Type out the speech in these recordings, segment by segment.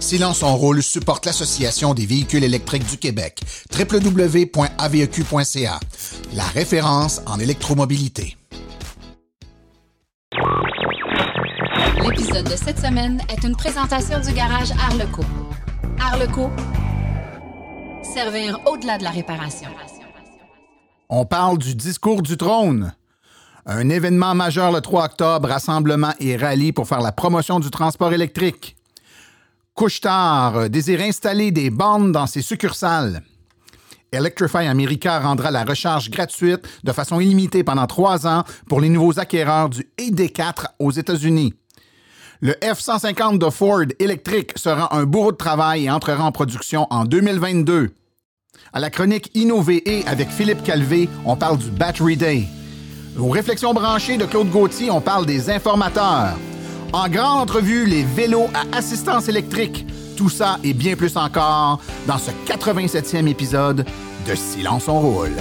Silence en rôle supporte l'Association des véhicules électriques du Québec, www.aveq.ca, la référence en électromobilité. L'épisode de cette semaine est une présentation du garage Arleco. Arleco, servir au-delà de la réparation. On parle du discours du trône. Un événement majeur le 3 octobre, rassemblement et rallye pour faire la promotion du transport électrique. Couchetard désire installer des bornes dans ses succursales. Electrify America rendra la recharge gratuite de façon illimitée pendant trois ans pour les nouveaux acquéreurs du ED4 aux États-Unis. Le F-150 de Ford électrique sera un bourreau de travail et entrera en production en 2022. À la chronique Innover avec Philippe Calvé, on parle du Battery Day. Aux réflexions branchées de Claude Gauthier, on parle des informateurs. En grande entrevue, les vélos à assistance électrique. Tout ça et bien plus encore dans ce 87e épisode de Silence on roule.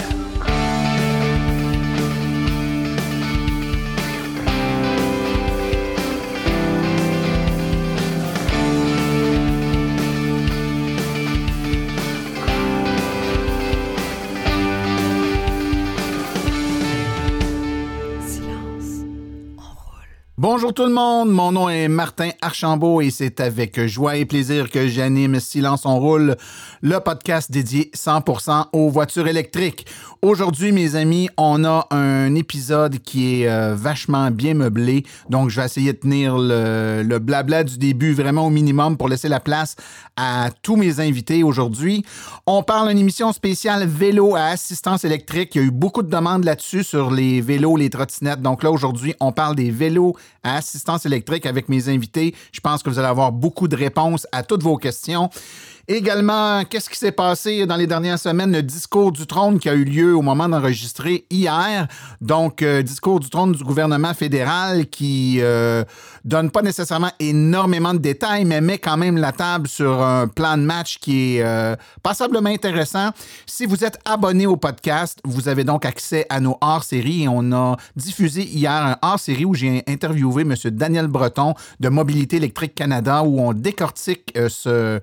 Bonjour tout le monde, mon nom est Martin Archambault et c'est avec joie et plaisir que j'anime Silence on roule, le podcast dédié 100% aux voitures électriques. Aujourd'hui, mes amis, on a un épisode qui est euh, vachement bien meublé. Donc, je vais essayer de tenir le, le, blabla du début vraiment au minimum pour laisser la place à tous mes invités aujourd'hui. On parle d'une émission spéciale vélo à assistance électrique. Il y a eu beaucoup de demandes là-dessus sur les vélos, les trottinettes. Donc là, aujourd'hui, on parle des vélos à assistance électrique avec mes invités. Je pense que vous allez avoir beaucoup de réponses à toutes vos questions. Également, qu'est-ce qui s'est passé dans les dernières semaines? Le discours du trône qui a eu lieu au moment d'enregistrer hier. Donc, euh, discours du trône du gouvernement fédéral qui euh, donne pas nécessairement énormément de détails, mais met quand même la table sur un plan de match qui est euh, passablement intéressant. Si vous êtes abonné au podcast, vous avez donc accès à nos hors-séries on a diffusé hier un hors-série où j'ai interviewé M. Daniel Breton de Mobilité électrique Canada où on décortique ce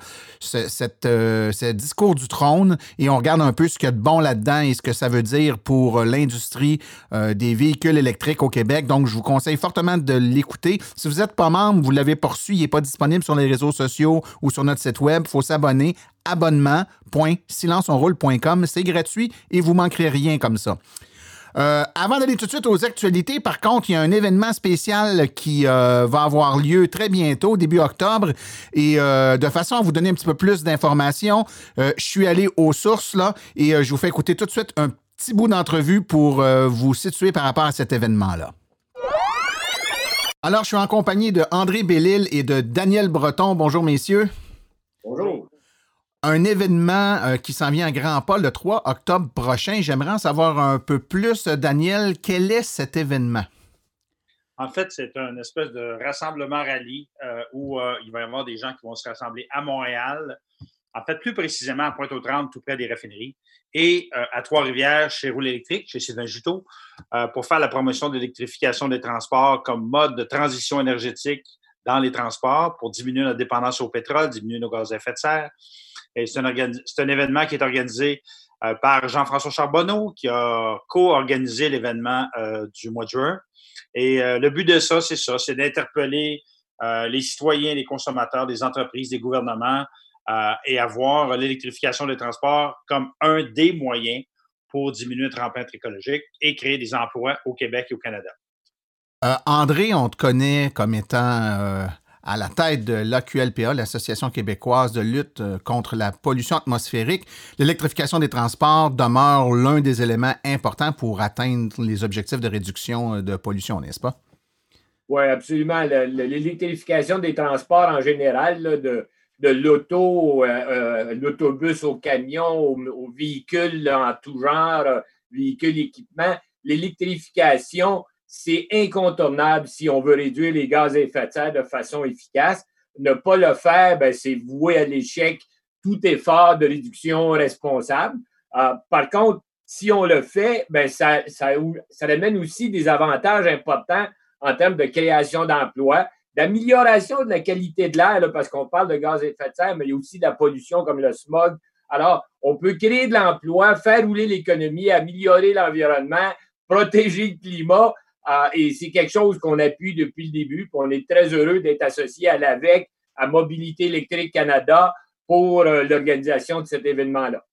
cette, euh, ce discours du trône et on regarde un peu ce qu'il y a de bon là-dedans et ce que ça veut dire pour euh, l'industrie euh, des véhicules électriques au Québec. Donc, je vous conseille fortement de l'écouter. Si vous n'êtes pas membre, vous l'avez poursu, il n'est pas disponible sur les réseaux sociaux ou sur notre site web. Il faut s'abonner abonnement.silenceonroule.com. C'est gratuit et vous manquerez rien comme ça. Euh, avant d'aller tout de suite aux actualités, par contre, il y a un événement spécial qui euh, va avoir lieu très bientôt, début octobre. Et euh, de façon à vous donner un petit peu plus d'informations, je suis allé aux sources là et je vous fais écouter tout de suite un petit bout d'entrevue pour vous situer par rapport à cet événement-là. Alors, je suis en compagnie de André Bellil et de Daniel Breton. Bonjour, messieurs. Bonjour un événement euh, qui s'en vient à grand pas le 3 octobre prochain. J'aimerais en savoir un peu plus. Daniel, quel est cet événement? En fait, c'est un espèce de rassemblement rallye euh, où euh, il va y avoir des gens qui vont se rassembler à Montréal, en fait, plus précisément à Pointe-aux-Trembles, tout près des raffineries, et à Trois-Rivières, chez Roule électrique, chez Sylvain Juteau, pour faire la promotion de l'électrification des transports comme mode de transition énergétique dans les transports pour diminuer notre dépendance au pétrole, diminuer nos gaz à effet de serre, c'est un, événement qui est organisé euh, par Jean-François Charbonneau, qui a co-organisé l'événement euh, du mois de juin. Et euh, le but de ça, c'est ça, c'est d'interpeller les citoyens, les consommateurs, des entreprises, des gouvernements et avoir l'électrification des transports comme un des moyens pour diminuer notre empreinte écologique et créer des emplois au Québec et au Canada. André, on te connaît comme étant à la tête de l'AQLPA, l'Association québécoise de lutte euh, contre la pollution atmosphérique, l'électrification des transports demeure l'un des éléments importants pour atteindre les objectifs de réduction euh, de pollution, n'est-ce pas? Oui, absolument. L'électrification des transports en général, de, l'auto, euh, l'autobus au camion, aux, véhicules en tout genre, véhicules équipements, l'électrification, c'est incontournable si on veut réduire les gaz à effet de serre de façon efficace. Ne pas le faire, ben, c'est vouer à l'échec tout effort de réduction responsable. Euh, par contre, si on le fait, ben, ça, ça, ça amène aussi des avantages importants en termes de création d'emplois, d'amélioration de la qualité de l'air, parce qu'on parle de gaz à effet de serre, mais il y a aussi de la pollution comme le smog. Alors, on peut créer de l'emploi, faire rouler l'économie, améliorer l'environnement, protéger le climat. Euh, et c'est quelque chose qu'on appuie depuis le début. on est très heureux d'être associé à l'AVEC, à Mobilité électrique Canada, pour euh, l'organisation de cet événement-là.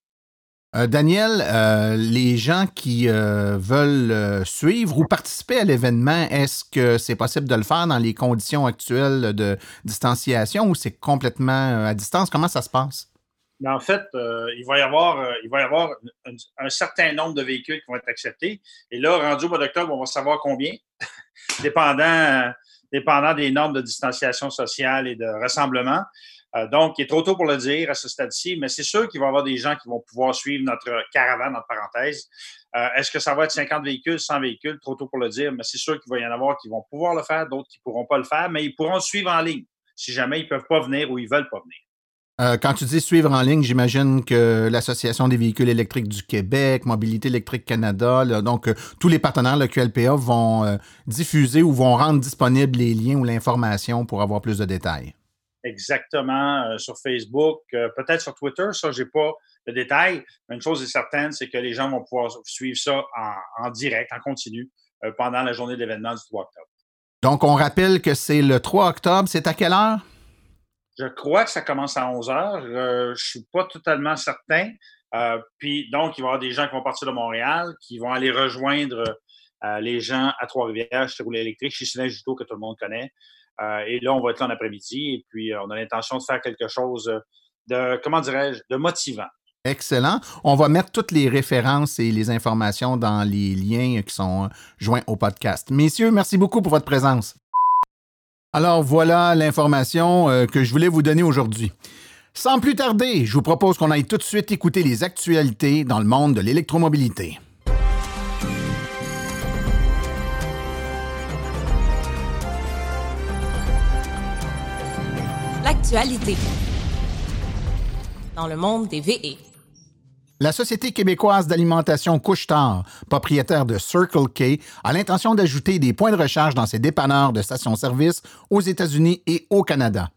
Euh, Daniel, euh, les gens qui veulent suivre ou participer à l'événement, est-ce que c'est possible de le faire dans les conditions actuelles de distanciation ou c'est complètement à distance? Comment ça se passe? Ben, en fait, il va y avoir, il va y avoir un, certain nombre de véhicules qui vont être acceptés. Et là, rendu au mois d'octobre, on va savoir combien, dépendant, dépendant des normes de distanciation sociale et de rassemblement. Euh, donc, il est trop tôt pour le dire à ce stade-ci, mais c'est sûr qu'il va y avoir des gens qui vont pouvoir suivre notre caravane, entre parenthèses. Euh, est-ce que ça va être 50 véhicules, 100 véhicules? Trop tôt pour le dire, mais c'est sûr qu'il va y en avoir qui vont pouvoir le faire, d'autres qui ne pourront pas le faire, mais ils pourront suivre en ligne si jamais ils ne peuvent pas venir ou ils ne veulent pas venir. Euh, quand tu dis suivre en ligne, j'imagine que l'Association des véhicules électriques du Québec, Mobilité électrique Canada, donc tous les partenaires, le QLPA, vont diffuser ou vont rendre disponibles les liens ou l'information pour avoir plus de détails exactement euh, sur Facebook, euh, peut-être sur Twitter, ça, je n'ai pas de détails. Mais une chose est certaine, c'est que les gens vont pouvoir suivre ça en, direct, en continu, euh, pendant la journée d'événement du 3 octobre. Donc, on rappelle que c'est le 3 octobre. C'est à quelle heure? Je crois que ça commence à 11 heures. je suis pas totalement certain. puis, donc, il va y avoir des gens qui vont partir de Montréal, qui vont aller rejoindre les gens à Trois-Rivières, chez Roulet électrique, chez Sylvain Juteau, que tout le monde connaît. Euh, et là, on va être là en après-midi et puis euh, on a l'intention de faire quelque chose de, comment dirais-je, de motivant. Excellent. On va mettre toutes les références et les informations dans les liens qui sont joints au podcast. Messieurs, merci beaucoup pour votre présence. Alors voilà l'information euh, que je voulais vous donner aujourd'hui. Sans plus tarder, je vous propose qu'on aille tout de suite écouter les actualités dans le monde de l'électromobilité. l'actualité dans le monde des VE. La Société québécoise d'alimentation Couche-Tard, propriétaire de Circle K, a l'intention d'ajouter des points de recharge dans ses dépanneurs de stations-service aux États-Unis et au Canada.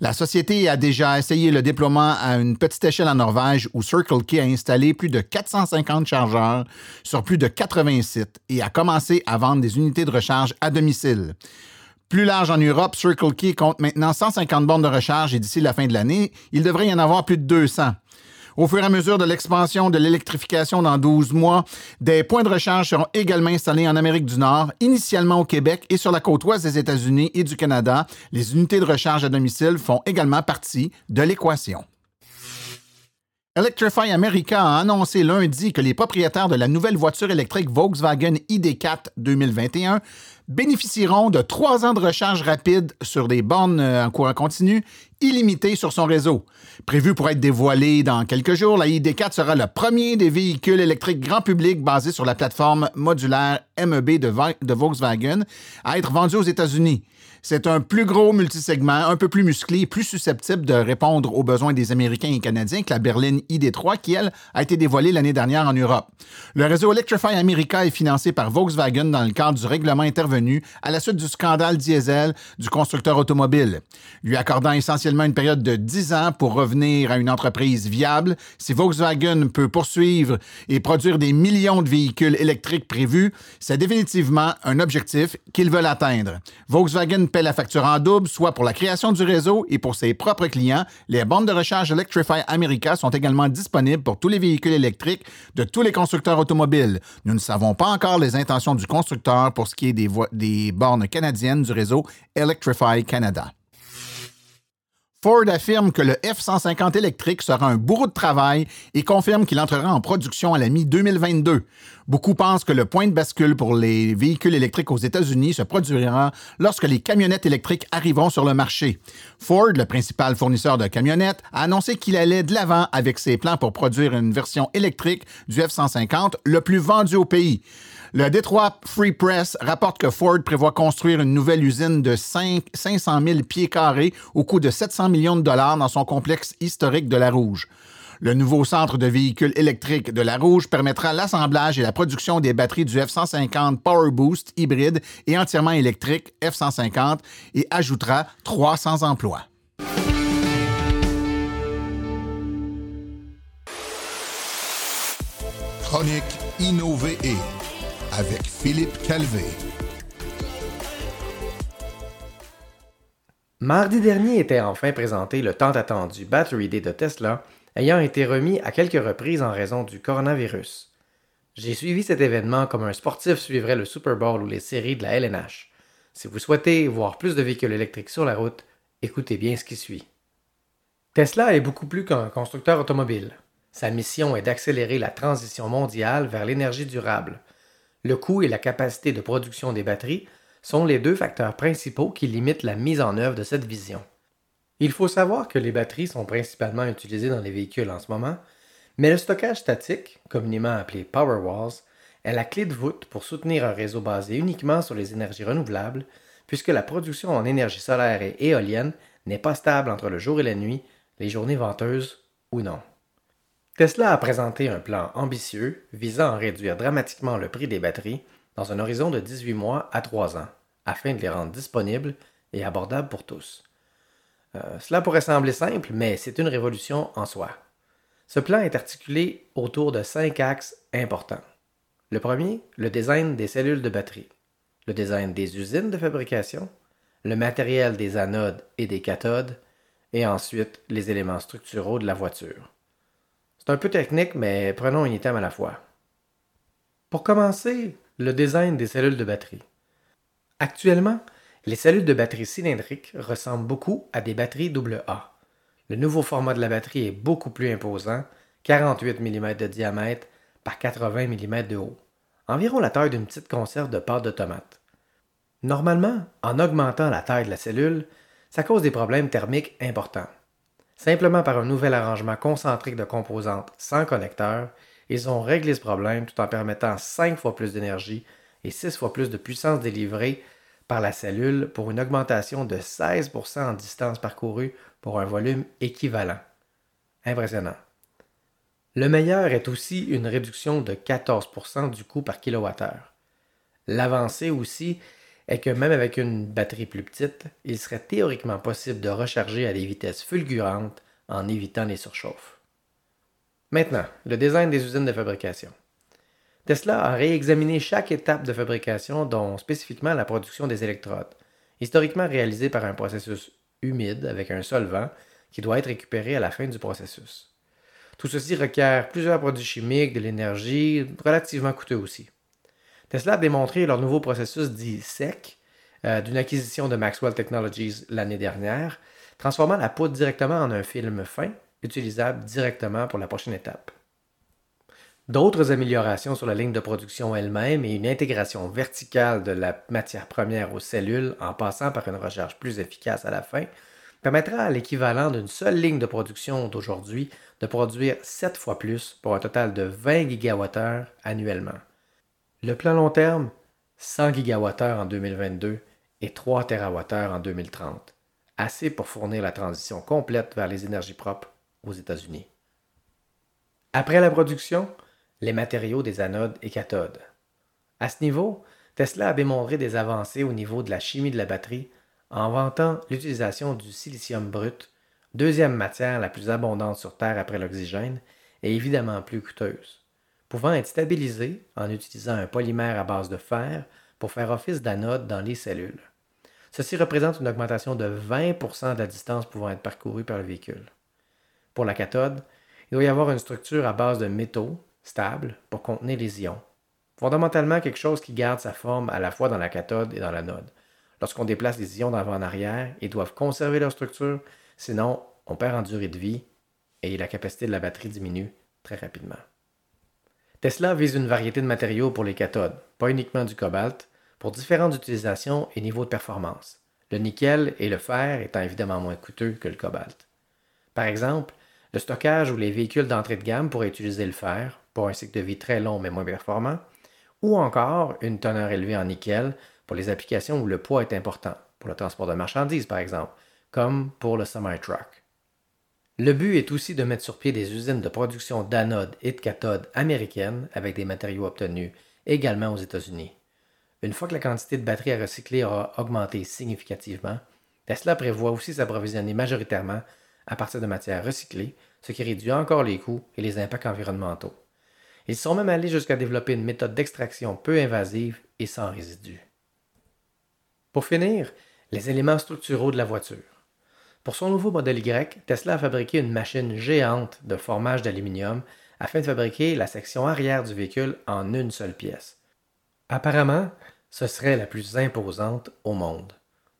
La société a déjà essayé le déploiement à une petite échelle en Norvège où Circle K a installé plus de 450 chargeurs sur plus de 80 sites et a commencé à vendre des unités de recharge à domicile. Plus large en Europe, Circle Key compte maintenant 150 bornes de recharge et d'ici la fin de l'année, il devrait y en avoir plus de 200. Au fur et à mesure de l'expansion de l'électrification dans 12 mois, des points de recharge seront également installés en Amérique du Nord, initialement au Québec et sur la côte ouest des États-Unis et du Canada. Les unités de recharge à domicile font également partie de l'équation. Electrify America a annoncé lundi que les propriétaires de la nouvelle voiture électrique Volkswagen ID4 2021 bénéficieront de trois ans de recharge rapide sur des bornes euh, en courant continu illimitées sur son réseau. Prévu pour être dévoilé dans quelques jours, la ID4 sera le premier des véhicules électriques grand public basés sur la plateforme modulaire MEB de Volkswagen à être vendu aux États-Unis. C'est un plus gros multisegment, un peu plus musclé, plus susceptible de répondre aux besoins des Américains et Canadiens que la berline ID3 qui, elle, a été dévoilée l'année dernière en Europe. Le réseau Electrify America est financé par Volkswagen dans le cadre du règlement intervenu à la suite du scandale diesel du constructeur automobile. Lui accordant essentiellement une période de 10 ans pour revenir à une entreprise viable, si Volkswagen peut poursuivre et produire des millions de véhicules électriques prévus, c'est définitivement un objectif qu'ils veulent atteindre. Volkswagen la facture en double, soit pour la création du réseau et pour ses propres clients. Les bornes de recharge Electrify America sont également disponibles pour tous les véhicules électriques de tous les constructeurs automobiles. Nous ne savons pas encore les intentions du constructeur pour ce qui est des bornes canadiennes du réseau Electrify Canada. Ford affirme que le F-150 électrique sera un bourreau de travail et confirme qu'il entrera en production à la mi-2022. Beaucoup pensent que le point de bascule pour les véhicules électriques aux États-Unis se produira lorsque les camionnettes électriques arriveront sur le marché. Ford, le principal fournisseur de camionnettes, a annoncé qu'il allait de l'avant avec ses plans pour produire une version électrique du F-150 le plus vendu au pays. Le Détroit Free Press rapporte que Ford prévoit construire une nouvelle usine de 5, 500 000 pieds carrés au coût de 700 millions de dollars dans son complexe historique de la Rouge. Le nouveau centre de véhicules électriques de La Rouge permettra l'assemblage et la production des batteries du F-150 Power Boost hybride et entièrement électrique F-150 et ajoutera 300 emplois. Chronique avec Philippe Calvé. Mardi dernier était enfin présenté le tant attendu Battery Day de Tesla, ayant été remis à quelques reprises en raison du coronavirus. J'ai suivi cet événement comme un sportif suivrait le Super Bowl ou les séries de la LNH. Si vous souhaitez voir plus de véhicules électriques sur la route, écoutez bien ce qui suit. Tesla est beaucoup plus qu'un constructeur automobile. Sa mission est d'accélérer la transition mondiale vers l'énergie durable. Le coût et la capacité de production des batteries sont les deux facteurs principaux qui limitent la mise en œuvre de cette vision. Il faut savoir que les batteries sont principalement utilisées dans les véhicules en ce moment, mais le stockage statique, communément appelé Powerwalls, est la clé de voûte pour soutenir un réseau basé uniquement sur les énergies renouvelables, puisque la production en énergie solaire et éolienne n'est pas stable entre le jour et la nuit, les journées venteuses ou non. Tesla a présenté un plan ambitieux visant à réduire dramatiquement le prix des batteries dans un horizon de 18 mois à 3 ans, afin de les rendre disponibles et abordables pour tous. Euh, cela pourrait sembler simple, mais c'est une révolution en soi. Ce plan est articulé autour de cinq axes importants. Le premier, le design des cellules de batterie, le design des usines de fabrication, le matériel des anodes et des cathodes, et ensuite les éléments structuraux de la voiture. C'est un peu technique, mais prenons un item à la fois. Pour commencer, le design des cellules de batterie. Actuellement, les cellules de batterie cylindriques ressemblent beaucoup à des batteries AA. Le nouveau format de la batterie est beaucoup plus imposant, 48 mm de diamètre par 80 mm de haut, environ la taille d'une petite conserve de pâte de tomate. Normalement, en augmentant la taille de la cellule, ça cause des problèmes thermiques importants. Simplement par un nouvel arrangement concentrique de composantes sans connecteur, ils ont réglé ce problème tout en permettant 5 fois plus d'énergie et 6 fois plus de puissance délivrée par la cellule pour une augmentation de 16% en distance parcourue pour un volume équivalent. Impressionnant. Le meilleur est aussi une réduction de 14% du coût par kilowattheure. L'avancée aussi est que même avec une batterie plus petite, il serait théoriquement possible de recharger à des vitesses fulgurantes en évitant les surchauffes. Maintenant, le design des usines de fabrication. Tesla a réexaminé chaque étape de fabrication, dont spécifiquement la production des électrodes, historiquement réalisée par un processus humide avec un solvant qui doit être récupéré à la fin du processus. Tout ceci requiert plusieurs produits chimiques, de l'énergie, relativement coûteux aussi. Tesla a démontré leur nouveau processus dit SEC euh, d'une acquisition de Maxwell Technologies l'année dernière, transformant la poudre directement en un film fin, utilisable directement pour la prochaine étape. D'autres améliorations sur la ligne de production elle-même et une intégration verticale de la matière première aux cellules en passant par une recharge plus efficace à la fin permettra à l'équivalent d'une seule ligne de production d'aujourd'hui de produire 7 fois plus pour un total de 20 GWh annuellement. Le plan long terme, 100 GWh en 2022 et 3 TWh en 2030, assez pour fournir la transition complète vers les énergies propres aux États-Unis. Après la production, les matériaux des anodes et cathodes. À ce niveau, Tesla a démontré des avancées au niveau de la chimie de la batterie en vantant l'utilisation du silicium brut, deuxième matière la plus abondante sur Terre après l'oxygène et évidemment plus coûteuse pouvant être stabilisé en utilisant un polymère à base de fer pour faire office d'anode dans les cellules. Ceci représente une augmentation de 20% de la distance pouvant être parcourue par le véhicule. Pour la cathode, il doit y avoir une structure à base de métaux stable pour contenir les ions. Fondamentalement quelque chose qui garde sa forme à la fois dans la cathode et dans l'anode. Lorsqu'on déplace les ions d'avant en arrière, ils doivent conserver leur structure, sinon on perd en durée de vie et la capacité de la batterie diminue très rapidement. Tesla vise une variété de matériaux pour les cathodes, pas uniquement du cobalt, pour différentes utilisations et niveaux de performance, le nickel et le fer étant évidemment moins coûteux que le cobalt. Par exemple, le stockage ou les véhicules d'entrée de gamme pourraient utiliser le fer, pour un cycle de vie très long mais moins performant, ou encore une teneur élevée en nickel pour les applications où le poids est important, pour le transport de marchandises par exemple, comme pour le semi-truck. Le but est aussi de mettre sur pied des usines de production d'anodes et de cathodes américaines avec des matériaux obtenus également aux États-Unis. Une fois que la quantité de batteries à recycler aura augmenté significativement, Tesla prévoit aussi s'approvisionner majoritairement à partir de matières recyclées, ce qui réduit encore les coûts et les impacts environnementaux. Ils sont même allés jusqu'à développer une méthode d'extraction peu invasive et sans résidus. Pour finir, les éléments structuraux de la voiture. Pour son nouveau modèle Y, Tesla a fabriqué une machine géante de formage d'aluminium afin de fabriquer la section arrière du véhicule en une seule pièce. Apparemment, ce serait la plus imposante au monde.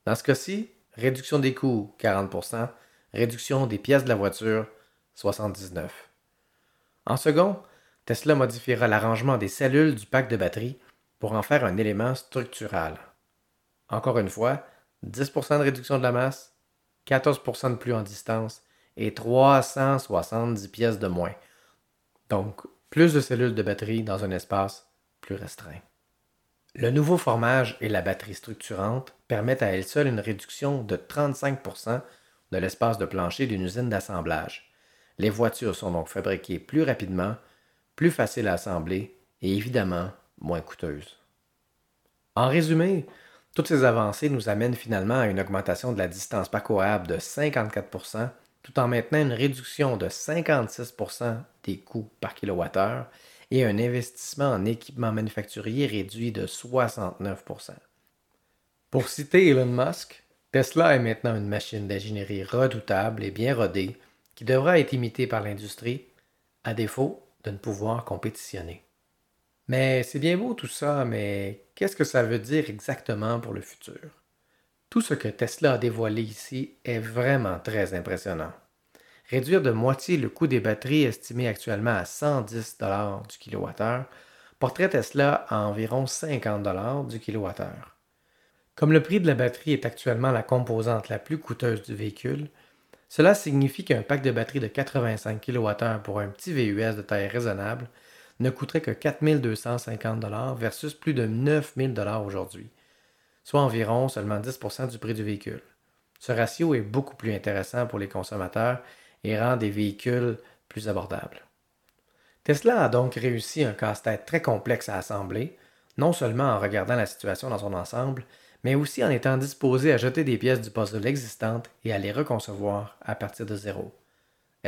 Dans ce cas-ci, réduction des coûts 40%, réduction des pièces de la voiture 79%. En second, Tesla modifiera l'arrangement des cellules du pack de batterie pour en faire un élément structural. Encore une fois, 10% de réduction de la masse, 14% de plus en distance et 370 pièces de moins. Donc, plus de cellules de batterie dans un espace plus restreint. Le nouveau formage et la batterie structurante permettent à elles seules une réduction de 35% de l'espace de plancher d'une usine d'assemblage. Les voitures sont donc fabriquées plus rapidement, plus faciles à assembler et évidemment moins coûteuses. En résumé, toutes ces avancées nous amènent finalement à une augmentation de la distance parcourable de 54% tout en maintenant une réduction de 56% des coûts par kilowattheure et un investissement en équipement manufacturier réduit de 69% Pour citer Elon Musk, Tesla est maintenant une machine d'ingénierie redoutable et bien rodée qui devra être imitée par l'industrie, à défaut de ne pouvoir compétitionner. Mais c'est bien beau tout ça, mais qu'est-ce que ça veut dire exactement pour le futur? Tout ce que Tesla a dévoilé ici est vraiment très impressionnant. Réduire de moitié le coût des batteries estimé actuellement à 110 du kilowattheure porterait Tesla à environ 50 du kilowattheure. Comme le prix de la batterie est actuellement la composante la plus coûteuse du véhicule, cela signifie qu'un pack de batterie de 85 kWh pour un petit VUS de taille raisonnable ne coûterait que 4 250 versus plus de 9 000 aujourd'hui, soit environ seulement 10% du prix du véhicule. Ce ratio est beaucoup plus intéressant pour les consommateurs et rend des véhicules plus abordables. Tesla a donc réussi un casse-tête très complexe à assembler, non seulement en regardant la situation dans son ensemble, mais aussi en étant disposé à jeter des pièces du puzzle existantes et à les reconcevoir à partir de zéro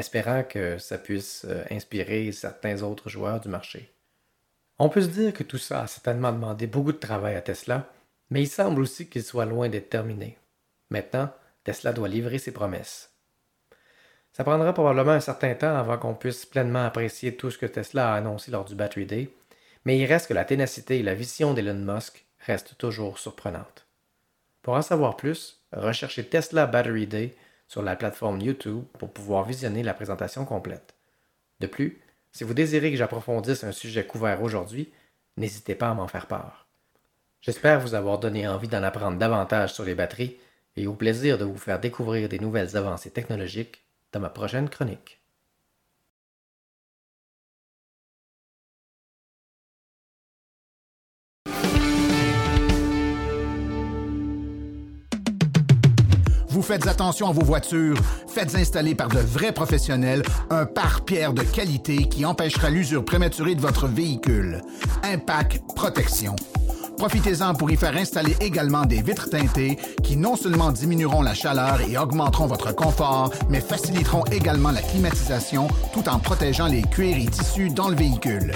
espérant que ça puisse euh, inspirer certains autres joueurs du marché. On peut se dire que tout ça a certainement demandé beaucoup de travail à Tesla, mais il semble aussi qu'il soit loin d'être terminé. Maintenant, Tesla doit livrer ses promesses. Ça prendra probablement un certain temps avant qu'on puisse pleinement apprécier tout ce que Tesla a annoncé lors du Battery Day, mais il reste que la ténacité et la vision d'Elon Musk restent toujours surprenantes. Pour en savoir plus, recherchez Tesla Battery Day sur la plateforme YouTube pour pouvoir visionner la présentation complète. De plus, si vous désirez que j'approfondisse un sujet couvert aujourd'hui, n'hésitez pas à m'en faire part. J'espère vous avoir donné envie d'en apprendre davantage sur les batteries et au plaisir de vous faire découvrir des nouvelles avancées technologiques dans ma prochaine chronique. Vous faites attention à vos voitures, faites installer par de vrais professionnels un pare-pierre de qualité qui empêchera l'usure prématurée de votre véhicule. Impact Protection. Profitez-en pour y faire installer également des vitres teintées qui non seulement diminueront la chaleur et augmenteront votre confort, mais faciliteront également la climatisation tout en protégeant les cuirs et tissus dans le véhicule.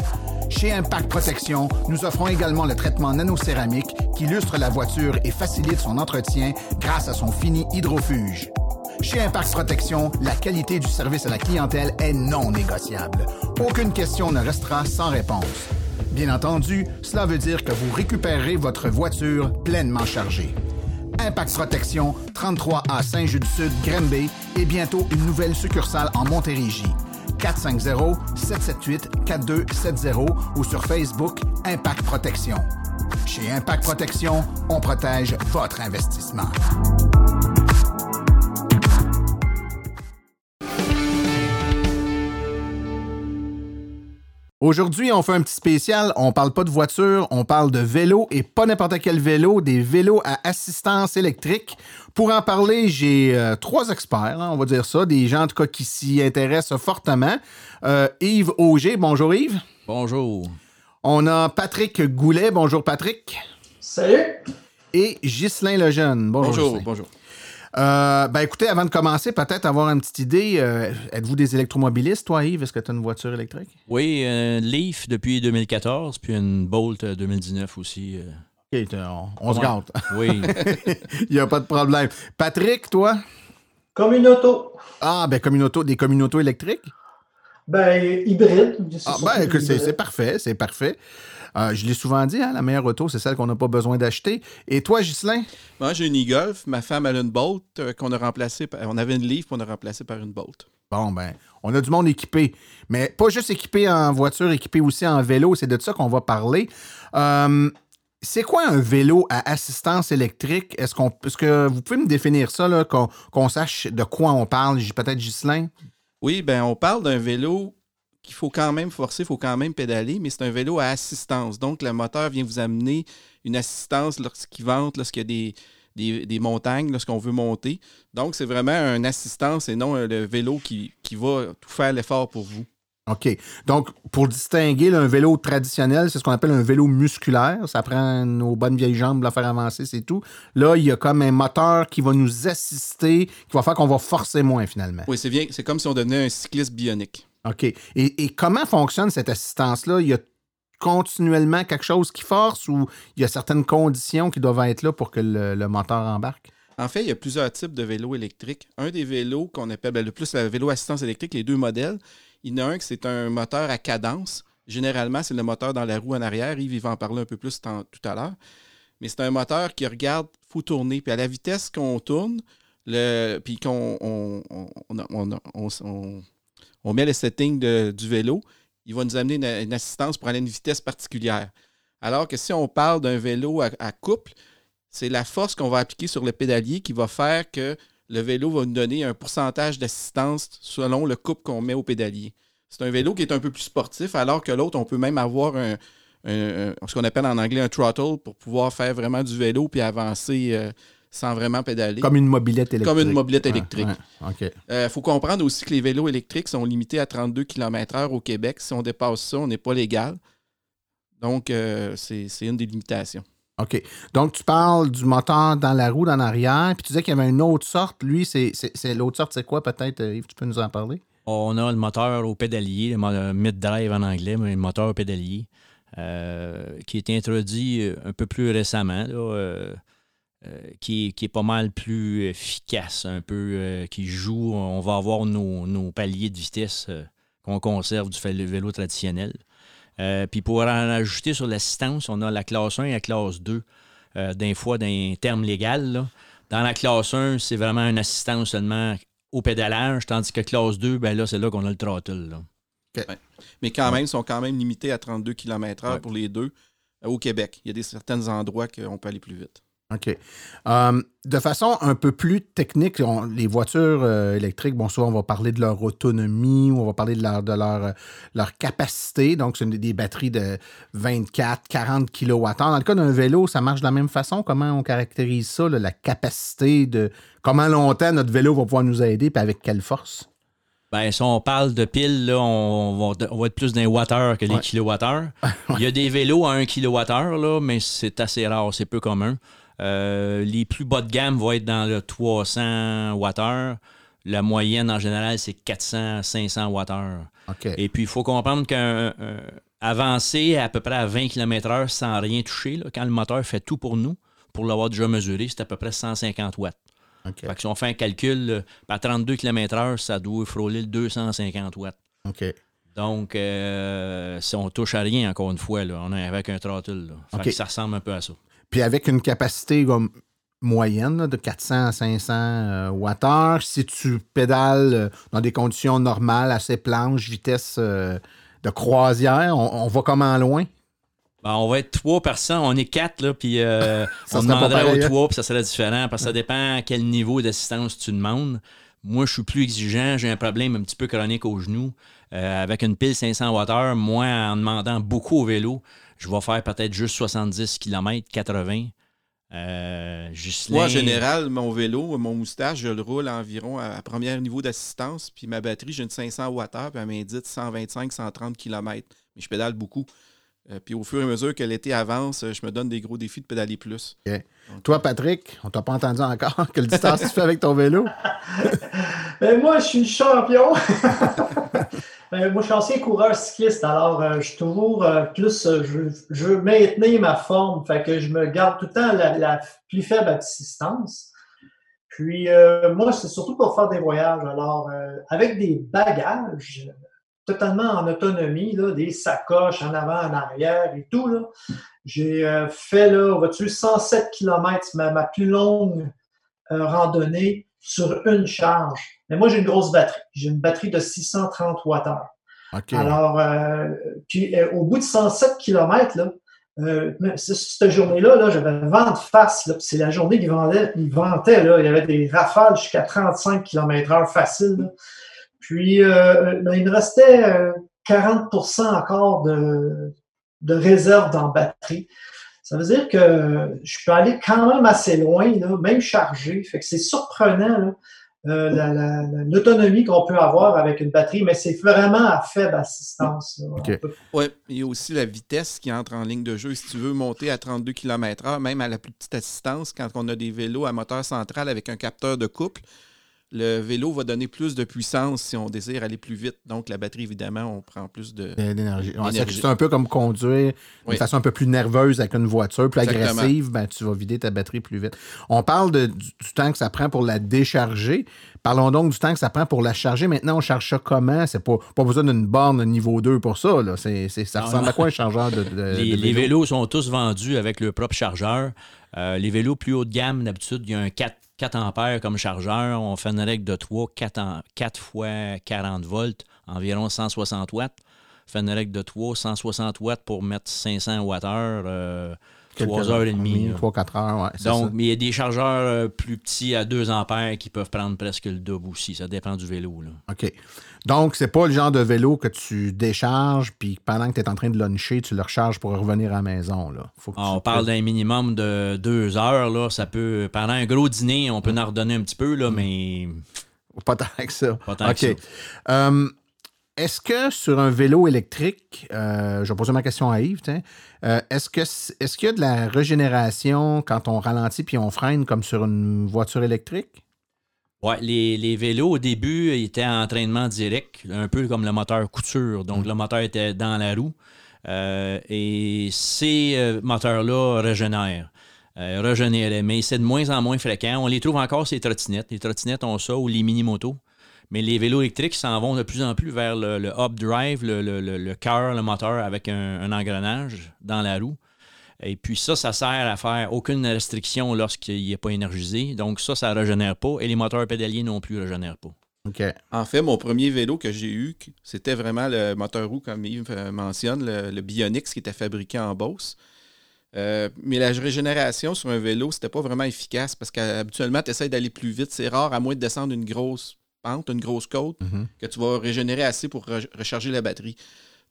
Chez Impact Protection, nous offrons également le traitement nanocéramique qui lustre la voiture et facilite son entretien grâce à son fini hydrofuge. Chez Impact Protection, la qualité du service à la clientèle est non négociable. Aucune question ne restera sans réponse. Bien entendu, cela veut dire que vous récupérerez votre voiture pleinement chargée. Impact Protection, 33 à Saint-Just-du-Sud, Granby et bientôt une nouvelle succursale en Montérégie. 450-778-4270 ou sur Facebook Impact Protection. Chez Impact Protection, on protège votre investissement. Aujourd'hui, on fait un petit spécial. On parle pas de voiture, on parle de vélo et pas n'importe quel vélo, des vélos à assistance électrique. Pour en parler, j'ai euh, trois experts, hein, on va dire ça, des gens en tout cas qui s'y intéressent fortement. Euh, Yves Auger, bonjour Yves. Bonjour. On a Patrick Goulet, bonjour Patrick. Salut. Et Ghislain Lejeune, bonjour. Bonjour, bonjour. Euh, ben écoutez, avant de commencer, peut-être avoir une petite idée. euh, Êtes-vous des électromobilistes, toi, Yves? Est-ce que tu as une voiture électrique? Oui, un Leaf depuis 2014, puis une Bolt euh, 2019 aussi. euh. Ok, t'as- on, on se gâte. Oui. Il n'y a pas de problème. Patrick, toi? Comme une auto. Ah, ben communauto, des communautés électriques? Ben, hybride. c'est Ah, ben écoute, c'est parfait, c'est parfait. Euh, je l'ai souvent dit, hein, la meilleure auto, c'est celle qu'on n'a pas besoin d'acheter. Et toi, Ghislain? Moi, j'ai une e-Golf. Ma femme, elle a une Bolt euh, qu'on a remplacée. par- On avait une Leaf, puis on a remplacé par une Bolt. Bon, ben, on a du monde équipé. Mais pas juste équipé en voiture, équipé aussi en vélo. C'est de ça qu'on va parler. Euh, c'est quoi un vélo à assistance électrique? Est-ce qu'on, est-ce que vous pouvez me définir ça, là, qu'on, qu'on sache de quoi on parle? Peut-être Ghislain? Oui, ben on parle d'un vélo qu'il faut quand même forcer, il faut quand même pédaler, mais c'est un vélo à assistance. Donc, le moteur vient vous amener une assistance lorsqu'il vente, lorsqu'il y a des, montagnes, lorsqu'on veut monter. Donc, c'est vraiment une assistance et non euh, le vélo qui, qui va tout faire l'effort pour vous. OK. Donc, pour distinguer là, un vélo traditionnel, c'est ce qu'on appelle un vélo musculaire. Ça prend nos bonnes vieilles jambes pour la faire avancer, c'est tout. Là, il y a comme un moteur qui va nous assister, qui va faire qu'on va forcer moins finalement. Oui, c'est bien, c'est comme si on devenait un cycliste bionique. OK. Et, et comment fonctionne cette assistance-là? Il y a continuellement quelque chose qui force ou il y a certaines conditions qui doivent être là pour que le, le moteur embarque? En fait, il y a plusieurs types de vélos électriques. Un des vélos qu'on appelle ben, le plus le vélo assistance électrique, les deux modèles, il y en a un qui c'est un moteur à cadence. Généralement, c'est le moteur dans la roue en arrière. Yves il va en parler un peu plus tout à l'heure. Mais c'est un moteur qui regarde, il faut tourner. Puis à la vitesse qu'on tourne, puis qu'on on, on- on- on- met le setting du vélo, il va nous amener une, une assistance pour aller à une vitesse particulière. Alors que si on parle d'un vélo à- à couple, c'est la force qu'on va appliquer sur le pédalier qui va faire que le vélo va nous donner un pourcentage d'assistance selon le couple qu'on met au pédalier. C'est un vélo qui est un peu plus sportif, alors que l'autre, on peut même avoir un, un- un- ce qu'on appelle en anglais un throttle pour pouvoir faire vraiment du vélo puis avancer euh, sans vraiment pédaler. Comme une mobilette électrique. Comme une mobilette électrique. ouais. Il faut comprendre aussi que les vélos électriques sont limités à 32 km/h au Québec. Si on dépasse ça, on n'est pas légal. Donc, euh, c'est une des limitations. OK. Donc, tu parles du moteur dans la roue, dans l'arrière, puis tu disais qu'il y avait une autre sorte. Lui, c'est l'autre sorte, c'est quoi? Peut-être, euh, Yves? Tu peux nous en parler? On a le moteur au pédalier, le le mid-drive en anglais, mais le moteur au pédalier, euh, qui est introduit euh, un peu plus récemment, euh, euh, qui, est- pas mal plus efficace, un peu, euh, qui joue. On va avoir nos, paliers de vitesse euh, qu'on conserve du vélo traditionnel. Euh, Puis pour en ajouter sur l'assistance, on a la classe 1 et la classe 2. Euh, D'un fois, d'un terme légal. là. Dans la classe 1, c'est vraiment une assistance seulement au pédalage, tandis que classe 2, ben là, c'est là qu'on a le throttle. là. Mais quand même, ils sont quand même limités à 32 km/h Ouais. pour les deux euh, au Québec. Il y a des certains endroits qu'on peut aller plus vite. OK. Euh, de façon un peu plus technique, on- les voitures euh, électriques, bon, souvent, on va parler de leur autonomie ou on va parler de leur, de leur, euh, leur capacité. Donc, c'est des batteries de 24, 40 kWh. Dans le cas d'un vélo, ça marche de la même façon? Comment on caractérise ça, là, la capacité de comment longtemps notre vélo va pouvoir nous aider et avec quelle force? Ben, si on parle de piles, là, on, va, on va être plus dans les wattheures que les Ouais. kilowattheures. Il y a des vélos à 1 kWh, là, mais c'est assez rare, c'est peu commun. Euh, les plus bas de gamme vont être dans le 300 Wh. La moyenne, en général, c'est 400-500 Wh. OK. Et puis, il faut comprendre qu'un un- avancer à peu près à 20 km/h sans rien toucher, là, quand le moteur fait tout pour nous, pour l'avoir déjà mesuré, c'est à peu près 150 watts. OK. Fait que si on fait un calcul, à 32 km/h, ça doit frôler le 250 watts. Donc, euh, si on touche à rien, encore une fois, là, on est avec un. Là. Fait que ça ressemble un peu à ça. Puis avec une capacité comme moyenne là, de 400 à 500 euh, watts, si tu pédales euh, dans des conditions normales, assez planches, vitesse euh, de croisière, on, on va comment loin? Ben, on va être trois personnes, on est quatre, là, puis euh, Ça on demanderait aux hein? trois, puis ça serait différent, parce que ça dépend à quel niveau d'assistance tu demandes. moi, je suis plus exigeant. J'ai un problème un petit peu chronique au genou. Avec une pile 500 Wh, moi, en demandant beaucoup au vélo, je vais faire peut-être juste 70 km, 80. Euh, Moi, en général, mon vélo, mon moustache, je le roule environ à, à premier niveau d'assistance. Puis ma batterie, j'ai une 500 Wh, puis elle m'indique 125-130 km. Mais je pédale beaucoup. Euh, puis au fur et à mesure que l'été avance, je me donne des gros défis de pédaler plus. Toi, Patrick, on t'a pas entendu encore. Quelle distance tu fais avec ton vélo? Ben, moi, je suis champion. Ben, moi, je suis ancien coureur cycliste, alors euh, je suis toujours euh, plus, euh, je, veux maintenir ma forme, fait que je me garde tout le temps la, plus faible assistance. Puis, moi, c'est surtout pour faire des voyages. Alors, avec des bagages totalement en autonomie, des sacoches en avant, en arrière et tout, j'ai fait, là, vois-tu, 107 km, ma, plus longue randonnée sur une charge. Mais moi, j'ai une grosse batterie. J'ai une batterie de 630 Wh. OK. Alors, euh, puis euh, au bout de 107 km, là, euh, cette journée-là, là, j'avais vent de face. C'est la journée qui vendait, il ventait. Là, il y avait des rafales jusqu'à 35 km/h facile. là. Puis, il me restait euh, 40% encore de, de réserve dans la batterie. Ça veut dire que je peux aller quand même assez loin, là, même chargé. Fait que c'est surprenant là, euh, la- la- la- l'autonomie qu'on peut avoir avec une batterie, mais c'est vraiment à faible assistance. peut- Oui, il y a aussi la vitesse qui entre en ligne de jeu. Si tu veux monter à 32 km/h, même à la plus petite assistance, quand on a des vélos à moteur central avec un capteur de couple, le vélo va donner plus de puissance si on désire aller plus vite. Donc, la batterie, évidemment, on prend plus de. D'énergie. C'est- un peu comme conduire Oui. de façon un peu plus nerveuse avec une voiture, plus Exactement. agressive, ben, tu vas vider ta batterie plus vite. On parle de- du, du temps que ça prend pour la décharger. Parlons donc du temps que ça prend pour la charger. Maintenant, on charge ça comment? C'est pas, pas besoin d'une borne niveau 2 pour ça. Là. Ça Non, ressemble non. à quoi un chargeur de, de- les, de les vélo? vélos sont tous vendus avec leur propre chargeur. Euh, les vélos plus haut de gamme, d'habitude, il y a un 4, 4 ampères comme chargeur. On fait une règle de 3, 4, en- 4 fois 40 volts, environ 160 watts. On fait une règle de 3, 160 watts pour mettre 500 watts heure, Quelques 3 heures et demie. là. 3-4 heures, ouais. Donc, ça. mais il y a des chargeurs euh, plus petits à 2 ampères qui peuvent prendre presque le double aussi. Ça dépend du vélo. Là. OK. Donc, c'est pas le genre de vélo que tu décharges, puis pendant que tu es en train de luncher, tu le recharges pour revenir à la maison. Là. Faut que Ah, on parle d'un minimum de deux heures. Là. Ça peut, pendant un gros dîner, on peut en redonner un petit peu, là, mais Pas tant que ça. pas tant OK. que ça. Euh, est-ce que sur un vélo électrique, euh, je vais poser ma question à Yves, euh, est-ce que est-ce qu'il y a de la régénération quand on ralentit puis on freine comme sur une voiture électrique? Ouais, les, les vélos, au début, étaient en entraînement direct, un peu comme le moteur couture. Donc, le moteur était dans la roue. Euh, et ces moteurs-là régénèrent. Euh, régénéraient. Mais c'est de moins en moins fréquent. On les trouve encore, ces trottinettes. Les trottinettes ont ça ou les mini-motos. Mais les vélos électriques s'en vont de plus en plus vers le, le up drive, le, le- le- le cœur, le moteur avec un, un engrenage dans la roue. Et puis ça, ça sert à faire aucune restriction lorsqu'il n'est pas énergisé. Donc ça, ça ne régénère pas. Et les moteurs pédaliers non plus ne régénèrent pas. OK. En fait, mon premier vélo que j'ai eu, c'était vraiment le moteur roue, comme Yves euh, mentionne, le, le Bionix qui était fabriqué en Beauce. Euh, mais la régénération sur un vélo, c'était pas vraiment efficace parce qu'habituellement, tu essaies d'aller plus vite. C'est rare, à moins de descendre une grosse pente, une grosse côte, Mhm. que tu vas régénérer assez pour re- recharger la batterie.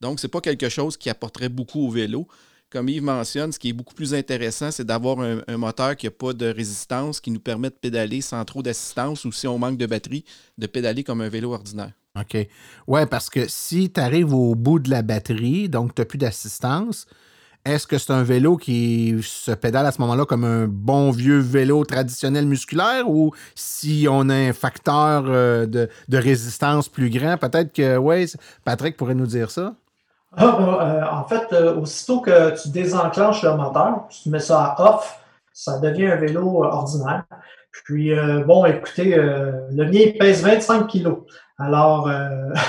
Donc, c'est pas quelque chose qui apporterait beaucoup au vélo. Comme Yves mentionne, ce qui est beaucoup plus intéressant, c'est d'avoir un, un moteur qui n'a pas de résistance, qui nous permet de pédaler sans trop d'assistance ou si on manque de batterie, de pédaler comme un vélo ordinaire. OK. Ouais, parce que si tu arrives au bout de la batterie, donc tu n'as plus d'assistance, est-ce que c'est un vélo qui se pédale à ce moment-là comme un bon vieux vélo traditionnel musculaire ou si on a un facteur euh, de, résistance plus grand, peut-être que, ouais, Patrick pourrait nous dire ça? Ah, ben, euh, en fait, euh, aussitôt que tu désenclenches le moteur, tu mets ça à off, ça devient un vélo ordinaire. Puis, bon, écoutez, le mien pèse 25 kilos. Alors,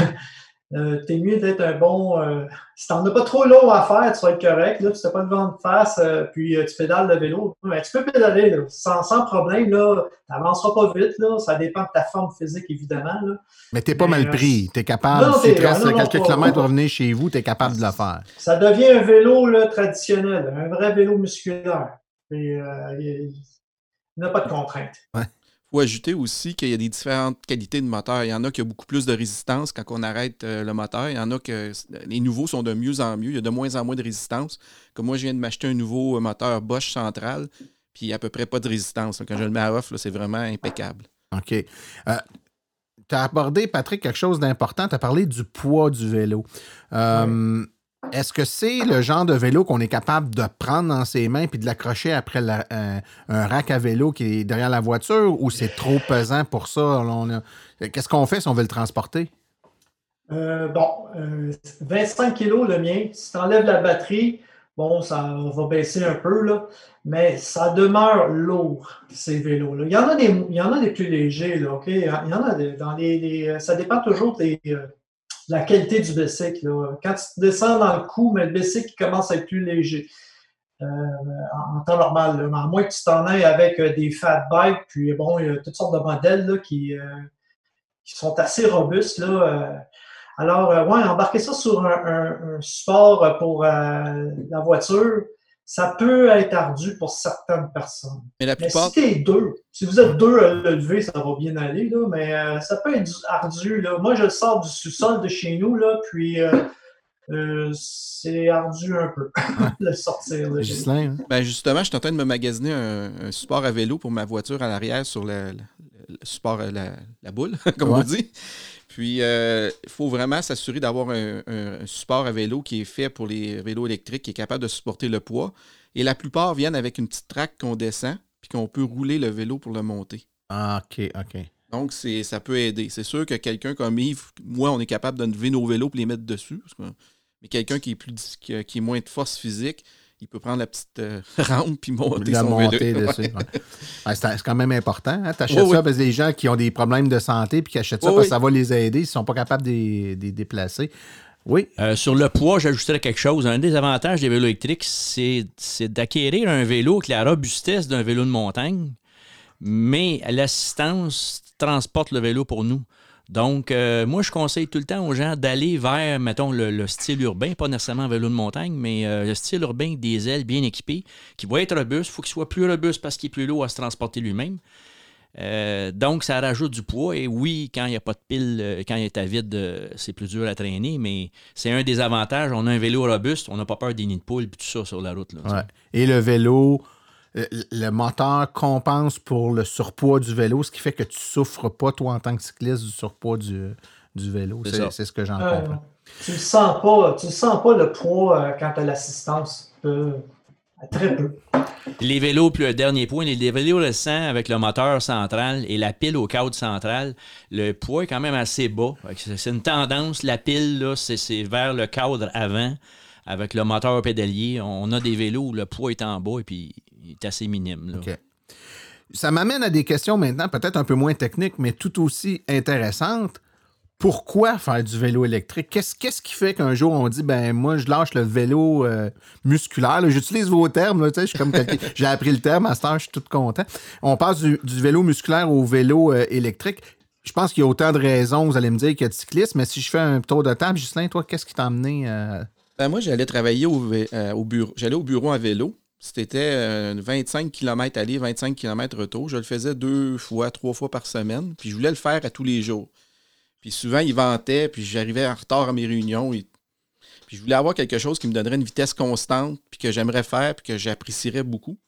euh, t'es mieux d'être un bon. euh, si t'en as pas trop long à faire, tu vas être correct. Là, tu n'as pas le vent de face, euh, puis tu pédales le vélo. Mais tu peux pédaler là, sans, sans problème. Tu n'avanceras pas vite. Là, ça dépend de ta forme physique, évidemment. Là. Mais t'es pas mal pris. T'es capable, non, si tu restes quelques pas- kilomètres pour revenir chez vous, t'es capable de le faire. Ça devient un vélo là, traditionnel, un vrai vélo musculaire. Et, il n'y a pas de contrainte. Faut ajouter aussi qu'il y a des différentes qualités de moteur. Il y en a qui ont beaucoup plus de résistance quand on arrête euh, le moteur. Il y en a que les nouveaux sont de mieux en mieux. Il y a de moins en moins de résistance. Comme moi, je viens de m'acheter un nouveau moteur Bosch central, puis à peu près pas de résistance. Quand je le mets à off, c'est vraiment impeccable. OK. Euh, tu as abordé, Patrick, quelque chose d'important. Tu as parlé du poids du vélo. Euh, Est-ce que c'est le genre de vélo qu'on est capable de prendre dans ses mains puis de l'accrocher après la- un, rack à vélo qui est derrière la voiture ou c'est trop pesant pour ça? Qu'est-ce qu'on fait si on veut le transporter? Euh, bon, euh, 25 kilos le mien. Si tu enlèves la batterie, bon, ça va baisser un peu, mais ça demeure lourd, ces vélos-là. Il y en a des, il y plus légers, OK? Il y en a des, dans les, les- ça dépend toujours des, euh, de la qualité du bicycle. là. Quand tu descends dans le coup, mais le il commence à être plus léger. euh, en, temps normal, là. À moins que tu t'en ailles avec euh, des fat bikes, puis bon, il y a toutes sortes de modèles là, qui, euh, qui sont assez robustes. Là, euh, alors, euh, ouais, embarquer ça sur un, support pour euh, la voiture, ça peut être ardu pour certaines personnes. Mais la Mais plupart. si t'es deux, si vous êtes deux à le lever, ça va bien aller, là, mais euh, ça peut être ardu. Là. Moi, je le sors du sous-sol de chez nous, là, puis euh, euh, c'est ardu un peu de le sortir. là. Hein? Ben justement, je suis en train de me magasiner un, un support à vélo pour ma voiture à l'arrière sur le, le- le support, la, la boule, comme on dit. Puis, euh, il faut vraiment s'assurer d'avoir un, support à vélo qui est fait pour les vélos électriques, qui est capable de supporter le poids. Et la plupart viennent avec une petite traque qu'on descend, puis qu'on peut rouler le vélo pour le monter. Ah, OK, OK. Donc, c'est, ça peut aider. C'est sûr que quelqu'un comme Yves, moi, on est capable de lever nos vélos et les mettre dessus. parce que- mais quelqu'un qui est plus qui est moins de force physique, il peut prendre la petite euh, rampe puis monter la son monter vélo. dessus. Ouais. ouais. Ouais, c'est c'est quand même important. Hein? Tu achètes Oui, ça oui. parce que les gens qui ont des problèmes de santé puis qui achètent ça Oui, parce oui. que ça va les aider, ils ne sont pas capables de les de les déplacer. Oui. Euh, sur le poids, j'ajouterais quelque chose. Un des avantages des vélos électriques, c'est c'est d'acquérir un vélo avec la robustesse d'un vélo de montagne, mais l'assistance transporte le vélo pour nous. Donc, euh, moi, je conseille tout le temps aux gens d'aller vers, mettons, le, le style urbain, pas nécessairement vélo de montagne, mais euh, le style urbain des ailes bien équipées, qui va être robuste. Il faut qu'il soit plus robuste parce qu'il est plus lourd à se transporter lui-même. Euh, donc, ça rajoute du poids. Et oui, quand il n'y a pas de pile, quand il est à vide, c'est plus dur à traîner, mais c'est un des avantages. On a un vélo robuste, on n'a pas peur des nids de poule et tout ça sur la route. Et le vélo, le moteur compense pour le surpoids du vélo, ce qui fait que tu souffres pas, toi, en tant que cycliste, du surpoids du, du vélo. C'est ce que j'en Euh, comprends. tu ne sens pas, tu sens pas le poids euh, quand tu as l'assistance. Euh, très peu. Les vélos, plus le dernier point, les vélos récents avec le moteur central et la pile au cadre central, le poids est quand même assez bas. C'est une tendance. La pile, c'est vers le cadre avant. Avec le moteur pédalier, on a des vélos où le poids est en bas et puis il est assez minime. là. Ça m'amène à des questions maintenant, peut-être un peu moins techniques, mais tout aussi intéressantes. Pourquoi faire du vélo électrique? Qu'est-ce qu'est-ce qui fait qu'un jour on dit, ben moi, je lâche le vélo euh, musculaire? là? J'utilise vos termes, là, tu sais, je suis comme quelqu'un- j'ai appris le terme, à cette heure, je suis tout content. On passe du, du vélo musculaire au vélo euh, électrique. Je pense qu'il y a autant de raisons, vous allez me dire, qu'il y a de cyclistes, mais si je fais un tour de table, Ghislain, toi, qu'est-ce qui t'a amené euh, Ben, moi, j'allais travailler au, euh, au bureau. J'allais au bureau à vélo. C'était euh, 25 km aller, 25 km retour. Je le faisais deux fois, trois fois par semaine. Puis je voulais le faire à tous les jours. Puis souvent, il ventait, puis j'arrivais en retard à mes réunions. Puis je voulais avoir quelque chose qui me donnerait une vitesse constante, puis que j'aimerais faire, puis que j'apprécierais beaucoup.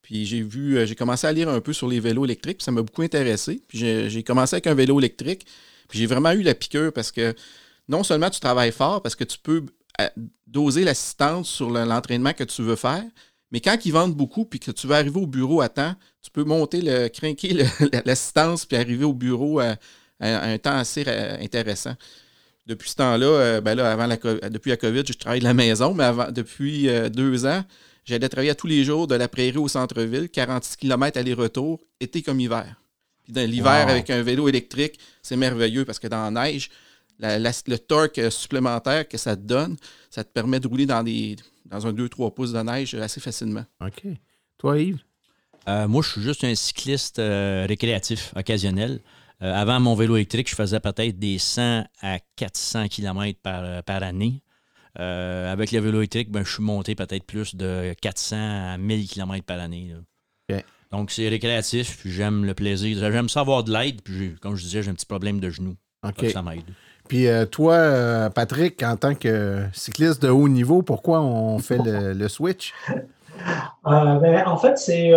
Puis j'ai vu, euh, j'ai commencé à lire un peu sur les vélos électriques, puis ça m'a beaucoup intéressé. Puis j'ai commencé avec un vélo électrique, puis j'ai vraiment eu la piqûre parce que non seulement tu travailles fort, parce que tu peux euh, doser l'assistance sur le- l'entraînement que tu veux faire, mais quand ils vendent beaucoup puis que tu veux arriver au bureau à temps, tu peux monter le, crinquer l'assistance puis arriver au bureau à, à un temps assez intéressant. Depuis ce temps-là, euh, ben là, avant la, depuis la COVID, je travaille de la maison, mais avant, depuis euh, deux ans, j'allais travailler à tous les jours de la prairie au centre-ville, 46 km aller-retour, été comme hiver. Puis dans l'hiver, Wow. avec un vélo électrique, c'est merveilleux parce que dans la neige, la- la- le torque euh, supplémentaire que ça te donne, ça te permet de rouler dans, des, dans un 2-3 pouces de neige assez facilement. OK. Toi, Yves? Euh, moi, je suis juste un cycliste euh, récréatif, occasionnel. Euh, avant mon vélo électrique, je faisais peut-être des 100 à 400 km par, par année. Euh, avec le vélo électrique, ben, je suis monté peut-être plus de 400 à 1000 km par année. là. OK. Donc, c'est récréatif, puis j'aime le plaisir. J'aime ça avoir de l'aide, puis comme je disais, j'ai un petit problème de genou. OK. Fait que Ça m'aide. Puis euh, toi, euh, Patrick, en tant que cycliste de haut niveau, pourquoi on fait le, switch? Euh, ben, en fait, c'est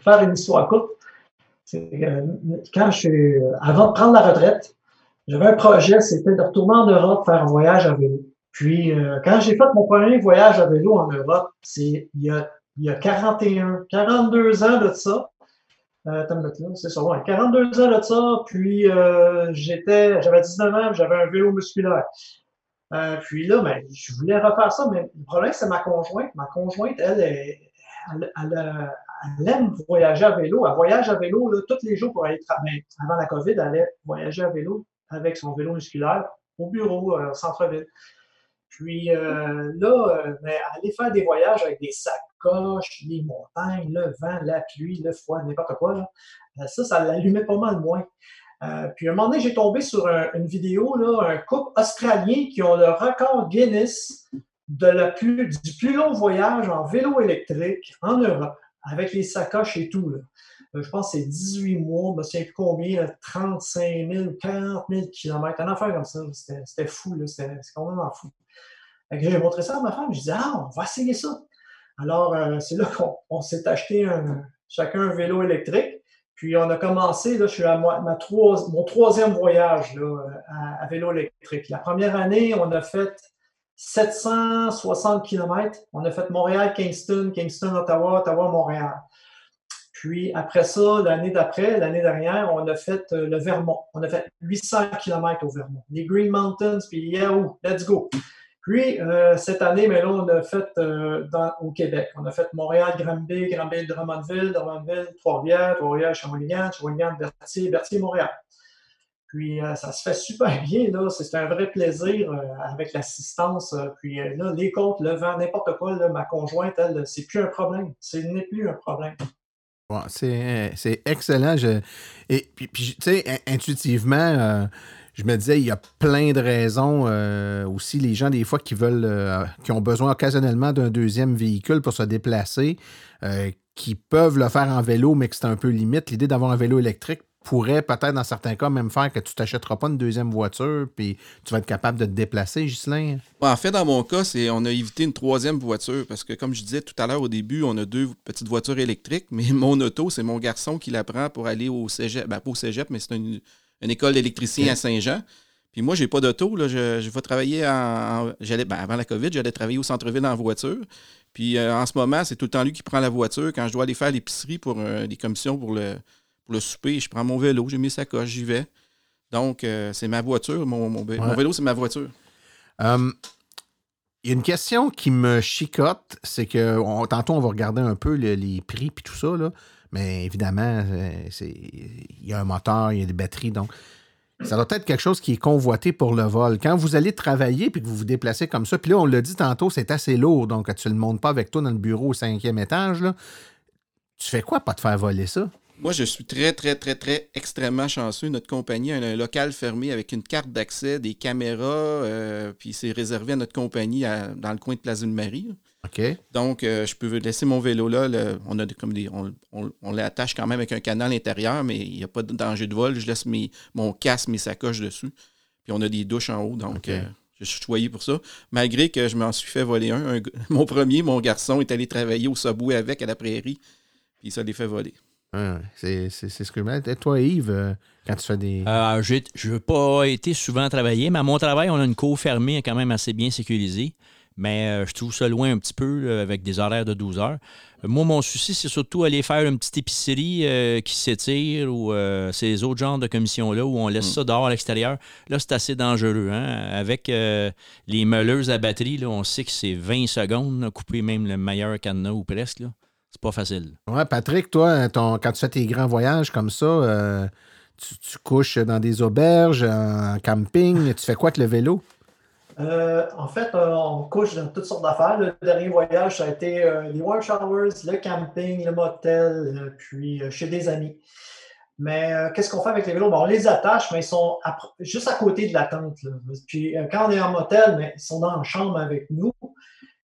faire une histoire courte. Quand je suis, avant de prendre la retraite, j'avais un projet, c'était de retourner en Europe faire un voyage à vélo. Puis, quand j'ai fait mon premier voyage à vélo en Europe, c'est il y a, il y a 41, 42 ans de ça. Euh, c'est ça, ouais, 42 ans de ça. Puis, euh, j'étais, j'avais 19 ans, j'avais un vélo musculaire. Euh, puis là, ben, je voulais refaire ça, mais le problème, c'est ma conjointe. Ma conjointe, elle, elle, aime voyager à vélo. Elle voyage à vélo là, tous les jours pour aller travailler. Avant la COVID, elle allait voyager à vélo avec son vélo musculaire au bureau, au centre-ville. Puis là, euh, ben, aller faire des voyages avec des les montagnes, le vent, la pluie, le froid, n'importe quoi, là, euh, ça, ça l'allumait pas mal moins. Euh, puis à un moment donné, j'ai tombé sur un- une vidéo, là, un couple australien qui ont le record Guinness de la plus, du plus long voyage en vélo électrique en Europe, avec les sacoches et tout. là. Euh, je pense que c'est 18 mois, je ne sais plus combien, là, 35 000, 40 000 km, un affaire comme ça. C'était fou, c'était complètement fou. J'ai montré ça à ma femme, je disais, ah, on va essayer ça. Alors, euh, c'est là qu'on on s'est acheté un- chacun un vélo électrique. Puis on a commencé, là, je suis à mon troisième voyage à, vélo électrique. La première année, on a fait 760 km. On a fait Montréal-Kingston, Kingston-Ottawa, Ottawa-Montréal. Puis après ça, l'année d'après, l'année dernière, on a fait euh, le Vermont. On a fait 800 km au Vermont. Les Green Mountains, puis Yahoo, let's go. Puis euh, cette année, mais là, on a fait euh, au Québec. On a fait Montréal, Granby, Granby, Drummondville, Drummondville, Trois-Rivières, Trois-Rivières, Shawinigan, Shawinigan, Berthier, Berthier, Montréal. Puis euh, ça se fait super bien, là. C'est un vrai plaisir avec l'assistance. puis là, les côtes, le vent, n'importe quoi, ma conjointe, elle, c'est plus un problème. Ce n'est plus un problème. C'est excellent. Et puis, tu sais, in- intuitivement, je me disais, il y a plein de raisons euh, aussi. Les gens, des fois, qui veulent, euh, qui ont besoin occasionnellement d'un deuxième véhicule pour se déplacer, euh, qui peuvent le faire en vélo, mais que c'est un peu limite. L'idée d'avoir un vélo électrique pourrait peut-être, dans certains cas, même faire que tu t'achèteras pas une deuxième voiture, puis tu vas être capable de te déplacer, Ghislain. En fait, dans mon cas, c'est on a évité une troisième voiture parce que, comme je disais tout à l'heure au début, on a deux petites voitures électriques, mais mon auto, c'est mon garçon qui la prend pour aller au cégep. Ben, pas au cégep, mais c'est une, une école d'électricien à Saint-Jean. Puis moi, j'ai pas d'auto. là. Je, je vais travailler en. en- j'allais, ben, avant la COVID, j'allais travailler au centre-ville en voiture. Puis euh, en ce moment, c'est tout le temps lui qui prend la voiture. Quand je dois aller faire l'épicerie pour euh, des commissions pour le, pour le souper, je prends mon vélo, j'ai mis sacoches, j'y vais. Donc, euh, c'est ma voiture. Mon, vélo, c'est ma voiture. Euh, Il y a une question qui me chicote, c'est que on- tantôt on va regarder un peu le- les prix puis tout ça, là, mais évidemment, euh, il y a un moteur, il y a des batteries, donc ça doit être quelque chose qui est convoité pour le vol. Quand vous allez travailler puis que vous vous déplacez comme ça, puis là, on l'a dit tantôt, c'est assez lourd, donc tu ne le montes pas avec toi dans le bureau au cinquième étage, tu fais quoi pas te faire voler ça? Moi, je suis très, très, très, très extrêmement chanceux. Notre compagnie a un local fermé avec une carte d'accès, des caméras, euh, puis c'est réservé à notre compagnie dans le coin de Place d'une Marie. Donc, euh, je peux laisser mon vélo là. le- on a des- comme des, on, on- on l'attache quand même avec un canal intérieur, mais il n'y a pas de danger de vol. Je laisse mes, mon casque, mes sacoches dessus. Puis on a des douches en haut, donc euh, je suis choyé pour ça. Malgré que je m'en suis fait voler un. mon premier, mon garçon, est allé travailler au Subway avec à la prairie, puis ça l'est fait voler. Ah, c'est ce que je. Et Toi, Yves, euh, quand tu fais des. Euh, je n'ai pas été souvent travailler, mais à mon travail, on a une cour fermée quand même assez bien sécurisée. Mais euh, je trouve ça loin un petit peu avec des horaires de 12 heures. Euh, Moi, mon souci, c'est surtout aller faire une petite épicerie euh, qui s'étire ou euh, ces autres genres de commissions-là où on laisse Mm. ça dehors à l'extérieur. Là, c'est assez dangereux. hein. Avec euh, les meuleuses à batterie, là, on sait que c'est 20 secondes, là, couper même le meilleur cadenas ou presque. C'est pas facile. Ouais, Patrick, toi, ton- quand tu fais tes grands voyages comme ça, tu, tu couches dans des auberges, en camping, tu fais quoi avec le vélo? Euh, en fait, euh, on couche dans toutes sortes d'affaires. Le dernier voyage, ça a été euh, les warm showers, le camping, le motel, puis chez des amis. Mais qu'est-ce qu'on fait avec les vélos? Bon, on les attache, mais ils sont juste à côté de la tente. Puis quand on est en motel, ils sont dans la chambre avec nous.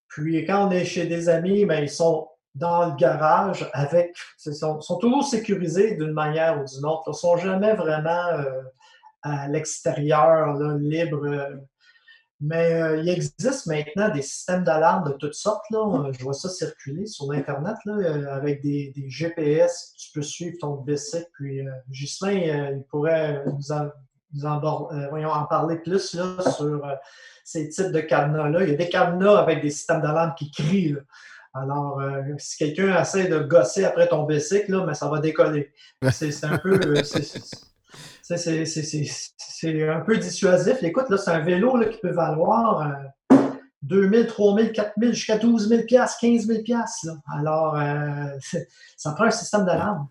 Puis quand on est chez des amis, ils sont dans le garage avec. Ils sont, sont, toujours sécurisés d'une manière ou d'une autre. Ils ne sont jamais vraiment à l'extérieur, libre. Mais euh, il existe maintenant des systèmes d'alarme de toutes sortes. Là. Je vois ça circuler sur Internet là, euh, avec des, des, GPS. Tu peux suivre ton bicycle. Puis euh, Ghislain, il pourrait nous en, nous en, voyons, en parler plus là, sur ces types de cadenas-là. Il y a des cadenas avec des systèmes d'alarme qui crient. Là. Alors, si quelqu'un essaie de gosser après ton bicycle, là, mais ça va décoller. C'est un peu c'est un peu dissuasif. Écoute, là, c'est un vélo là, qui peut valoir euh, 2 000, 3 000, 4 000, jusqu'à 12 000 15 000 Alors, euh, ça prend un système d'alarme.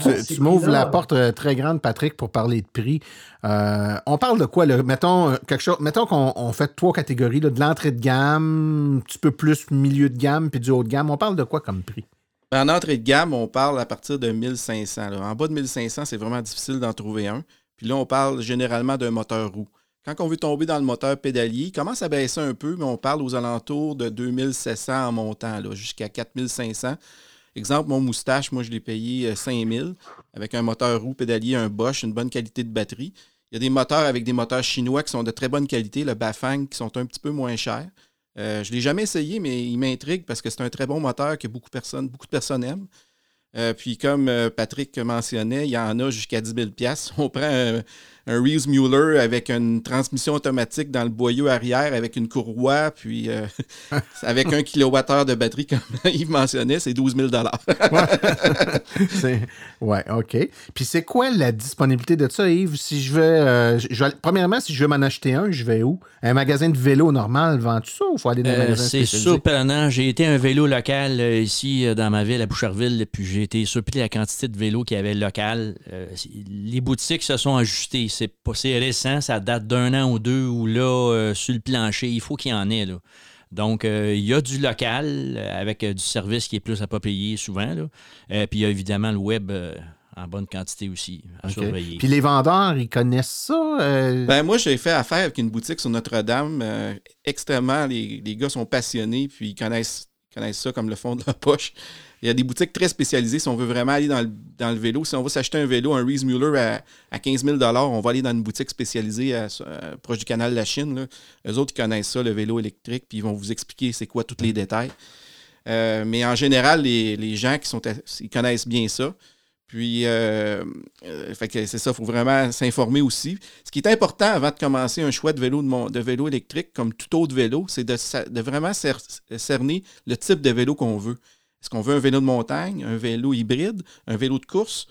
Tu, tu m'ouvres la porte euh, très grande, Patrick, pour parler de prix. Euh, on parle de quoi? Là? Mettons, quelque chose, mettons qu'on fait trois catégories, là, de l'entrée de gamme, un petit peu plus milieu de gamme, puis du haut de gamme. On parle de quoi comme prix? En entrée de gamme, on parle à partir de 1500. En bas de 1500, c'est vraiment difficile d'en trouver un. Puis là, on parle généralement d'un moteur roue. Quand on veut tomber dans le moteur pédalier, il commence à baisser un peu, mais on parle aux alentours de 2700 en montant, jusqu'à 4500. Exemple, mon moustache, moi, je l'ai payé 5000 euh, avec un moteur roue pédalier, un Bosch, une bonne qualité de batterie. Il y a des moteurs avec des moteurs chinois qui sont de très bonne qualité, le Bafang, qui sont un petit peu moins chers. Euh, je ne l'ai jamais essayé, mais il m'intrigue parce que c'est un très bon moteur que beaucoup, de personnes aiment. Euh, puis comme euh, Patrick mentionnait, il y en a jusqu'à 10 000 On prend un, Reeves Mueller avec une transmission automatique dans le boyau arrière avec une courroie, puis avec un kilowattheure de batterie, comme Yves mentionnait, c'est 12 000 ouais. ouais, OK. Puis c'est quoi la disponibilité de ça, Yves? Si je veux, je premièrement, si je veux m'en acheter un, je vais où? Un magasin de vélo normal vend tout ça ou il faut aller dans un magasin C'est surprenant. J'ai été un vélo local ici dans ma ville, à Boucherville, puis j'ai été surpris de la quantité de vélos qu'il y avait local. Euh, les boutiques se sont ajustées. C'est, pas, récent, ça date d'un an ou deux où là, euh, sur le plancher, il faut qu'il y en ait. Là. Donc, euh, il y a du local avec du service qui est plus à pas payer souvent. Là. puis il y a évidemment le web en bonne quantité aussi à surveiller. Puis les vendeurs, ils connaissent ça? Ben, moi, j'ai fait affaire avec une boutique sur Notre-Dame. extrêmement, les, les, gars sont passionnés, puis ils connaissent, connaissent ça comme le fond de leur poche. Il y a des boutiques très spécialisées si on veut vraiment aller dans le, vélo. Si on veut s'acheter un vélo, un Reese Mueller à, 15 000 on va aller dans une boutique spécialisée proche du canal de la Chine. Là. Eux autres, ils connaissent ça, le vélo électrique, puis ils vont vous expliquer c'est quoi tous les détails. Euh, mais en général, les, gens qui sont ils connaissent bien ça. Puis, euh, euh, c'est ça, il faut vraiment s'informer aussi. Ce qui est important avant de commencer un choix de vélo, de, vélo électrique, comme tout autre vélo, c'est de, de, vraiment cerner le type de vélo qu'on veut. Est-ce qu'on veut un vélo de montagne, un vélo hybride, un vélo de course,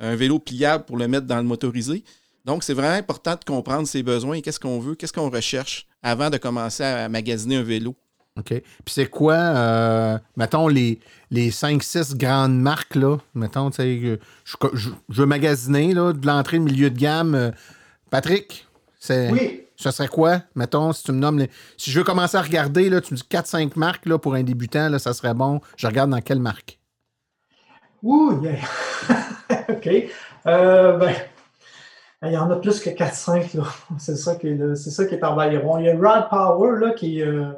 un vélo pliable pour le mettre dans le motorisé? Donc, c'est vraiment important de comprendre ses besoins et qu'est-ce qu'on veut, qu'est-ce qu'on recherche avant de commencer à magasiner un vélo. OK. Puis c'est quoi, euh, mettons, les, les 5-6 grandes marques, là, mettons, tu sais, je, je, veux magasiner, là, de l'entrée de milieu de gamme. Euh, Patrick, c'est... Oui. Ce serait quoi, mettons, si tu me nommes. Si je veux commencer à regarder, là, tu me dis 4-5 marques là, pour un débutant, là, ça serait bon. Je regarde dans quelle marque? Ouh, yeah. OK. Euh, ben, il y en a plus que 4-5. C'est ça, qui est ça qui. Il y a Rad Power là, qui, euh,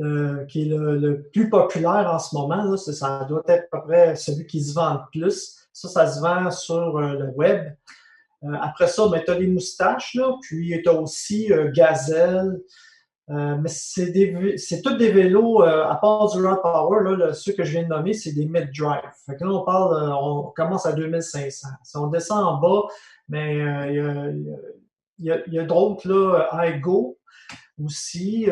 euh, qui est le, plus populaire en ce moment. Ça doit être à peu près celui qui se vend le plus. Ça, ça se vend sur le web. Euh, après ça, ben, tu as les moustaches, là, puis tu as aussi euh, Gazelle. Euh, mais c'est tous des vélos, à part du Rod Power, là, ceux que je viens de nommer, c'est des mid-drive. Fait que là, on parle, on commence à 2500. Si on descend en bas, mais il y a, y a, d'autres, là, iGo aussi.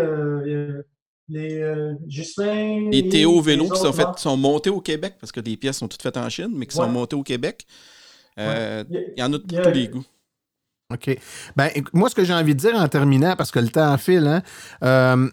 les Justin. Les Théo vélos qui sont, fait, sont montés au Québec, parce que des pièces sont toutes faites en Chine, mais qui sont montées au Québec. Euh, il y en a de tous les goûts. OK. Ben, moi, ce que j'ai envie de dire en terminant, parce que le temps file, hein, euh,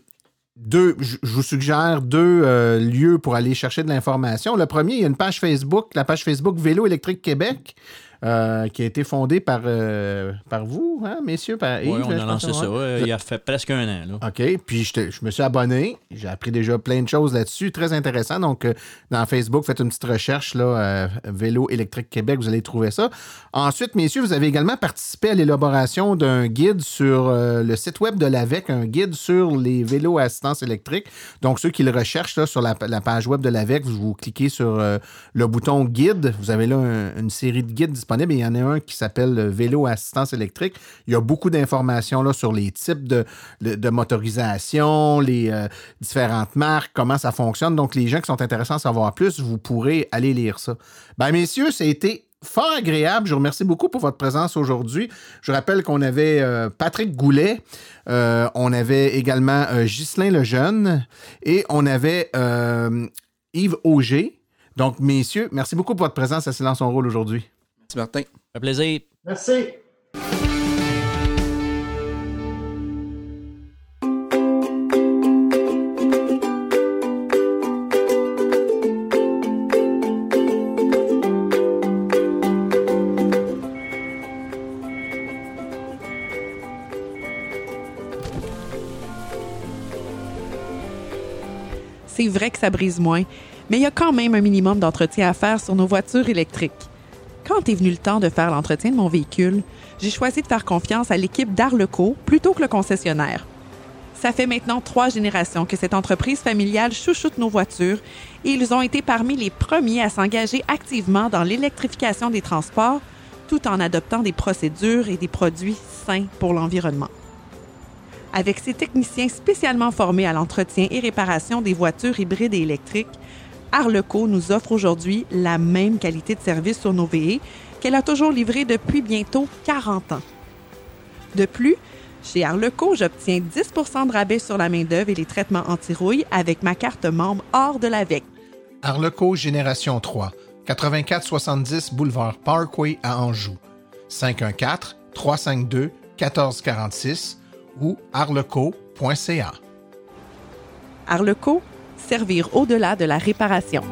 deux, je vous suggère deux euh, lieux pour aller chercher de l'information. Le premier, il y a une page Facebook, la page Facebook Vélo électrique Québec. Euh, qui a été fondé par, euh, par vous, hein, messieurs, par Oui, Yves, on je a lancé ouais. ça il y a fait presque un an. Là. OK. Puis je, je me suis abonné. J'ai appris déjà plein de choses là-dessus. Très intéressant. Donc, euh, dans Facebook, faites une petite recherche, là, Vélo électrique Québec, vous allez trouver ça. Ensuite, messieurs, vous avez également participé à l'élaboration d'un guide sur le site web de l'AVEC, un guide sur les vélos à assistance électrique. Donc, ceux qui le recherchent là, sur la, la page web de l'AVEC, vous, vous cliquez sur le bouton guide. Vous avez là un- une série de guides il y en a un qui s'appelle Vélo assistance électrique. Il y a beaucoup d'informations sur les types de, motorisation, les euh, différentes marques, comment ça fonctionne. Donc, les gens qui sont intéressés à en savoir plus, vous pourrez aller lire ça. Ben, messieurs, ça a été fort agréable. Je vous remercie beaucoup pour votre présence aujourd'hui. Je rappelle qu'on avait euh, Patrick Goulet, euh, on avait également Ghislain Lejeune et on avait Yves Auger. Donc, messieurs, merci beaucoup pour votre présence à Silence on Rôle aujourd'hui. Merci, Martin. Fait plaisir. Merci. C'est vrai que ça brise moins, mais il y a quand même un minimum d'entretien à faire sur nos voitures électriques. Quand est venu le temps de faire l'entretien de mon véhicule, j'ai choisi de faire confiance à l'équipe d'Arleco plutôt que le concessionnaire. Ça fait maintenant trois générations que cette entreprise familiale chouchoute nos voitures et ils ont été parmi les premiers à s'engager activement dans l'électrification des transports tout en adoptant des procédures et des produits sains pour l'environnement. Avec ses techniciens spécialement formés à l'entretien et réparation des voitures hybrides et électriques, Arleco nous offre aujourd'hui la même qualité de service sur nos VE qu'elle a toujours livré depuis bientôt 40 ans. De plus, chez Arleco, j'obtiens 10% de rabais sur la main-d'œuvre et les traitements anti-rouille avec ma carte membre hors de l'AVEC. Arleco Génération 3, 8470 boulevard Parkway à Anjou. 514-352-1446 ou arleco.ca. Arleco, servir au-delà de la réparation.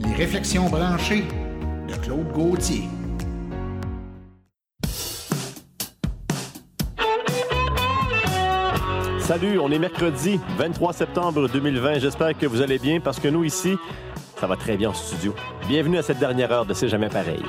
Les réflexions branchées de Claude Gauthier. Salut, on est mercredi 23 septembre 2020. J'espère que vous allez bien parce que nous ici, ça va très bien en studio. Bienvenue à cette dernière heure de C'est jamais pareil.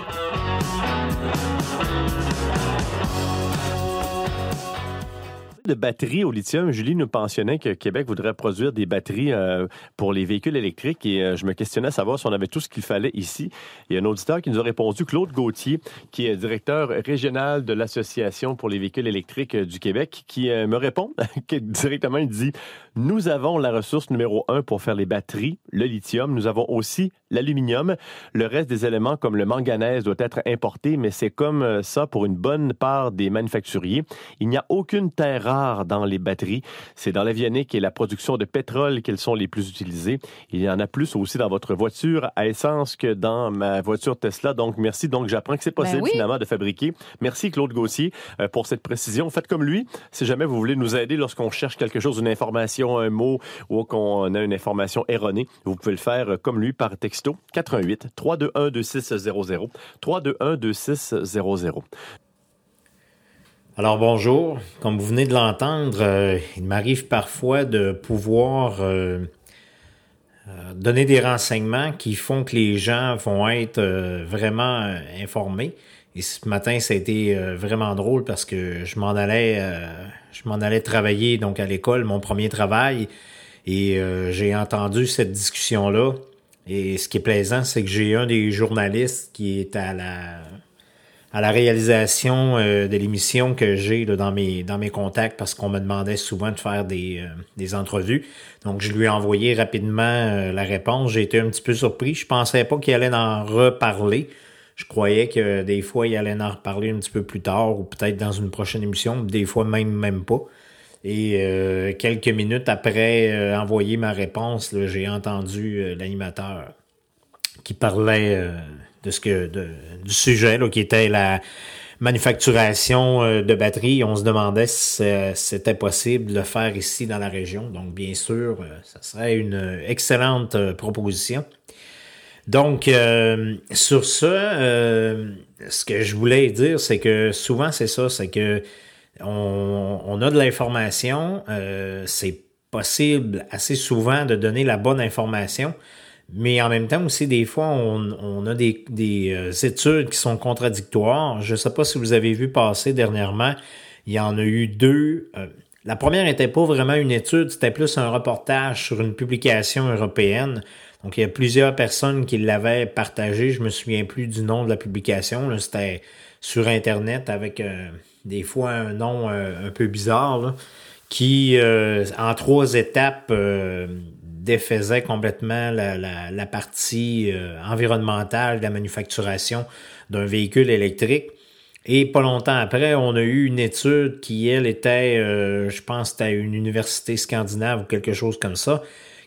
de batteries au lithium, Julie nous mentionnait que Québec voudrait produire des batteries euh, pour les véhicules électriques et euh, je me questionnais à savoir si on avait tout ce qu'il fallait ici. Il y a un auditeur qui nous a répondu, Claude Gauthier, qui est directeur régional de l'Association pour les véhicules électriques euh, du Québec, qui me répond directement, il dit, nous avons la ressource numéro un pour faire les batteries, le lithium. Nous avons aussi l'aluminium. Le reste des éléments comme le manganèse doit être importé, mais c'est comme euh, ça pour une bonne part des manufacturiers. Il n'y a aucune terre rare dans les batteries. C'est dans l'avionique et la production de pétrole qu'elles sont les plus utilisées. Il y en a plus aussi dans votre voiture à essence que dans ma voiture Tesla. Donc, merci. Donc, j'apprends que c'est possible Ben oui. finalement de fabriquer. Merci Claude Gauthier euh, pour cette précision. Faites comme lui. Si jamais vous voulez nous aider lorsqu'on cherche quelque chose, une information, un mot ou qu'on a une information erronée, vous pouvez le faire comme lui par texto 88 321 2600 321 2600. Alors bonjour, comme vous venez de l'entendre, euh, il m'arrive parfois de pouvoir euh, euh, donner des renseignements qui font que les gens vont être vraiment informés. Et ce matin, ça a été euh, vraiment drôle parce que je m'en allais, euh, je m'en allais travailler donc à l'école, mon premier travail, et euh, j'ai entendu cette discussion-là. Et ce qui est plaisant, c'est que j'ai un des journalistes qui est à la à la réalisation euh, de l'émission que j'ai là, dans mes dans mes contacts parce qu'on me demandait souvent de faire des, euh, des entrevues. Donc je lui ai envoyé rapidement la réponse. J'ai été un petit peu surpris. Je pensais pas qu'il allait en reparler. Je croyais que des fois il allait en reparler un petit peu plus tard ou peut-être dans une prochaine émission, des fois même même pas. Et euh, quelques minutes après euh, envoyer ma réponse, j'ai entendu euh, l'animateur qui parlait euh, de ce que du sujet là, qui était la manufacturation de batteries. On se demandait si c'était possible de le faire ici dans la région. Donc, bien sûr, ça serait une excellente proposition. Donc, sur ce, ce que je voulais dire, c'est que souvent, c'est ça, c'est que on, a de l'information, c'est possible assez souvent de donner la bonne information, mais en même temps aussi, des fois, on, a des, euh, études qui sont contradictoires. Je ne sais pas si vous avez vu passer dernièrement, il y en a eu deux. Euh, la première n'était pas vraiment une étude, c'était plus un reportage sur une publication européenne. Donc, il y a plusieurs personnes qui l'avaient partagé. Je me souviens plus du nom de la publication. C'était sur Internet avec euh, des fois un nom un peu bizarre, qui, en trois étapes, défaisait complètement la, partie euh, environnementale de la manufacturation d'un véhicule électrique. Et pas longtemps après, on a eu une étude qui, elle, était, euh, je pense, c'était une université scandinave ou quelque chose comme ça,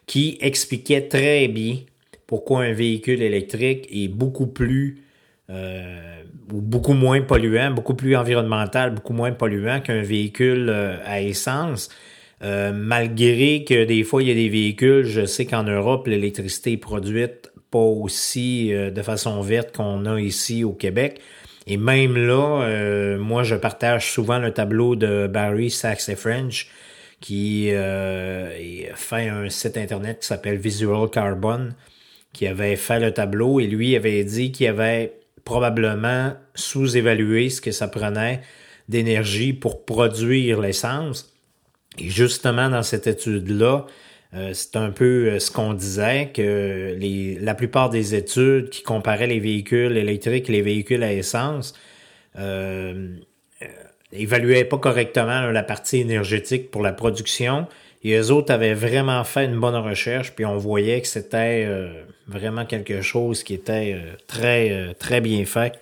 qui expliquait très bien pourquoi un véhicule électrique est beaucoup plus euh, ou beaucoup moins polluant, beaucoup plus environnemental, beaucoup moins polluant qu'un véhicule à essence. Euh, malgré que des fois, il y a des véhicules, je sais qu'en Europe, l'électricité est produite pas aussi euh, de façon verte qu'on a ici au Québec. Et même là, euh, moi, je partage souvent le tableau de Barry Sachs et French, qui fait un site internet qui s'appelle Visual Carbon, qui avait fait le tableau et lui avait dit qu'il avait probablement sous-évalué ce que ça prenait d'énergie pour produire l'essence. Et justement, dans cette étude-là, euh, c'est un peu euh, ce qu'on disait, que les, la plupart des études qui comparaient les véhicules électriques et les véhicules à essence euh, euh évaluaient pas correctement la partie énergétique pour la production. Et eux autres avaient vraiment fait une bonne recherche, puis on voyait que c'était vraiment quelque chose qui était très, très bien fait,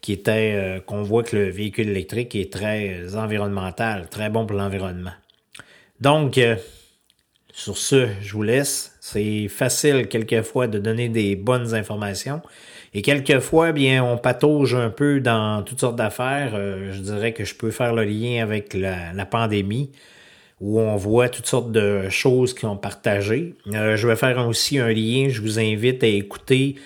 qui était qu'on voit que le véhicule électrique est très environnemental, très bon pour l'environnement. Donc, euh, sur ce, je vous laisse. C'est facile quelquefois de donner des bonnes informations. Et quelquefois, bien, on patauge un peu dans toutes sortes d'affaires. Euh, je dirais que je peux faire le lien avec la, pandémie, où on voit toutes sortes de choses qui ont partagé. Euh, je vais faire aussi un lien. Je vous invite à écouter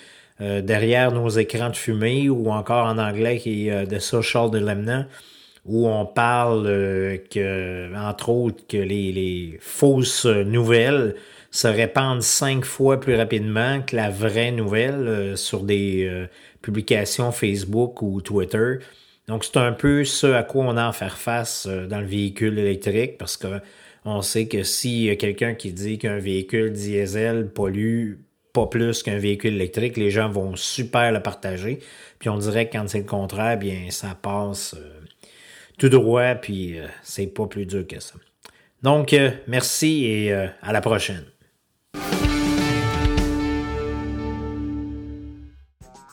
derrière nos écrans de fumée, ou encore en anglais qui est The Social Dilemma où on parle euh, que, entre autres, que les, fausses nouvelles se répandent cinq fois plus rapidement que la vraie nouvelle euh, sur des euh, publications Facebook ou Twitter. Donc, c'est un peu ce à quoi on a à faire face dans le véhicule électrique parce que on sait que a quelqu'un qui dit qu'un véhicule diesel pollue pas plus qu'un véhicule électrique, les gens vont super le partager. Puis on dirait que quand c'est le contraire, bien ça passe tout droit, puis euh, c'est pas plus dur que ça. Donc, euh, merci et euh, à la prochaine.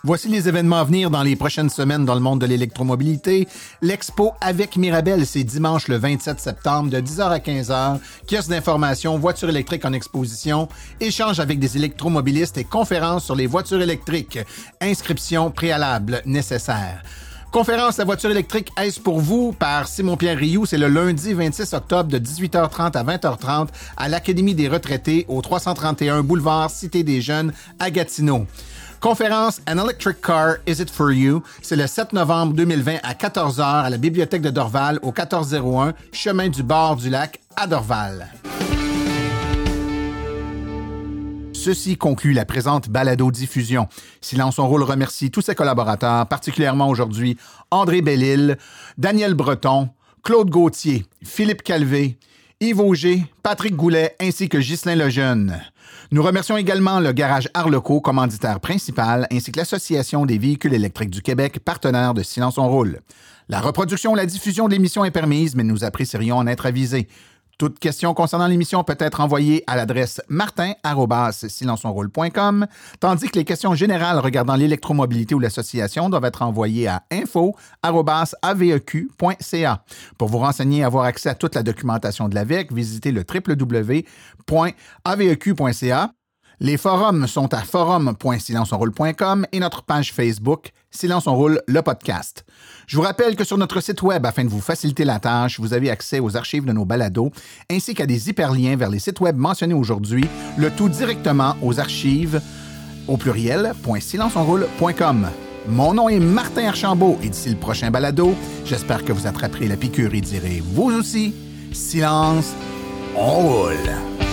Voici les événements à venir dans les prochaines semaines dans le monde de l'électromobilité. L'expo avec Mirabel, c'est dimanche le 27 septembre de 10h à 15h. Kiosque d'information, voitures électriques en exposition, échange avec des électromobilistes et conférences sur les voitures électriques. Inscription préalable nécessaire. Conférence La voiture électrique, est-ce pour vous? par Simon-Pierre Rioux. C'est le lundi 26 octobre de 18h30 à 20h30 à l'Académie des retraités au 331 boulevard Cité des Jeunes à Gatineau. Conférence An Electric Car, Is It For You? C'est le 7 novembre 2020 à 14h à la Bibliothèque de Dorval au 1401 Chemin du bord du lac à Dorval. Ceci conclut la présente balado-diffusion. Silence son rôle remercie tous ses collaborateurs, particulièrement aujourd'hui André Bellil, Daniel Breton, Claude Gauthier, Philippe Calvé, Yves Auger, Patrick Goulet ainsi que Ghislain Lejeune. Nous remercions également le garage Arleco, commanditaire principal, ainsi que l'Association des véhicules électriques du Québec, partenaire de Silence on Roule. La reproduction ou la diffusion de l'émission est permise, mais nous apprécierions en être avisés. Toute question concernant l'émission peut être envoyée à l'adresse martin.silenceonroule.com, tandis que les questions générales regardant l'électromobilité ou l'association doivent être envoyées à info.aveq.ca. Pour vous renseigner et avoir accès à toute la documentation de l'AVEC, visitez le www.aveq.ca. Les forums sont à forum.silenceonroule.com et notre page Facebook Silence on roule le podcast. Je vous rappelle que sur notre site web, afin de vous faciliter la tâche, vous avez accès aux archives de nos balados ainsi qu'à des hyperliens vers les sites web mentionnés aujourd'hui, le tout directement aux archives au pluriel .silenceonroule.com. Mon nom est Martin Archambault et d'ici le prochain balado, j'espère que vous attraperez la piqûre et direz vous aussi silence, on roule.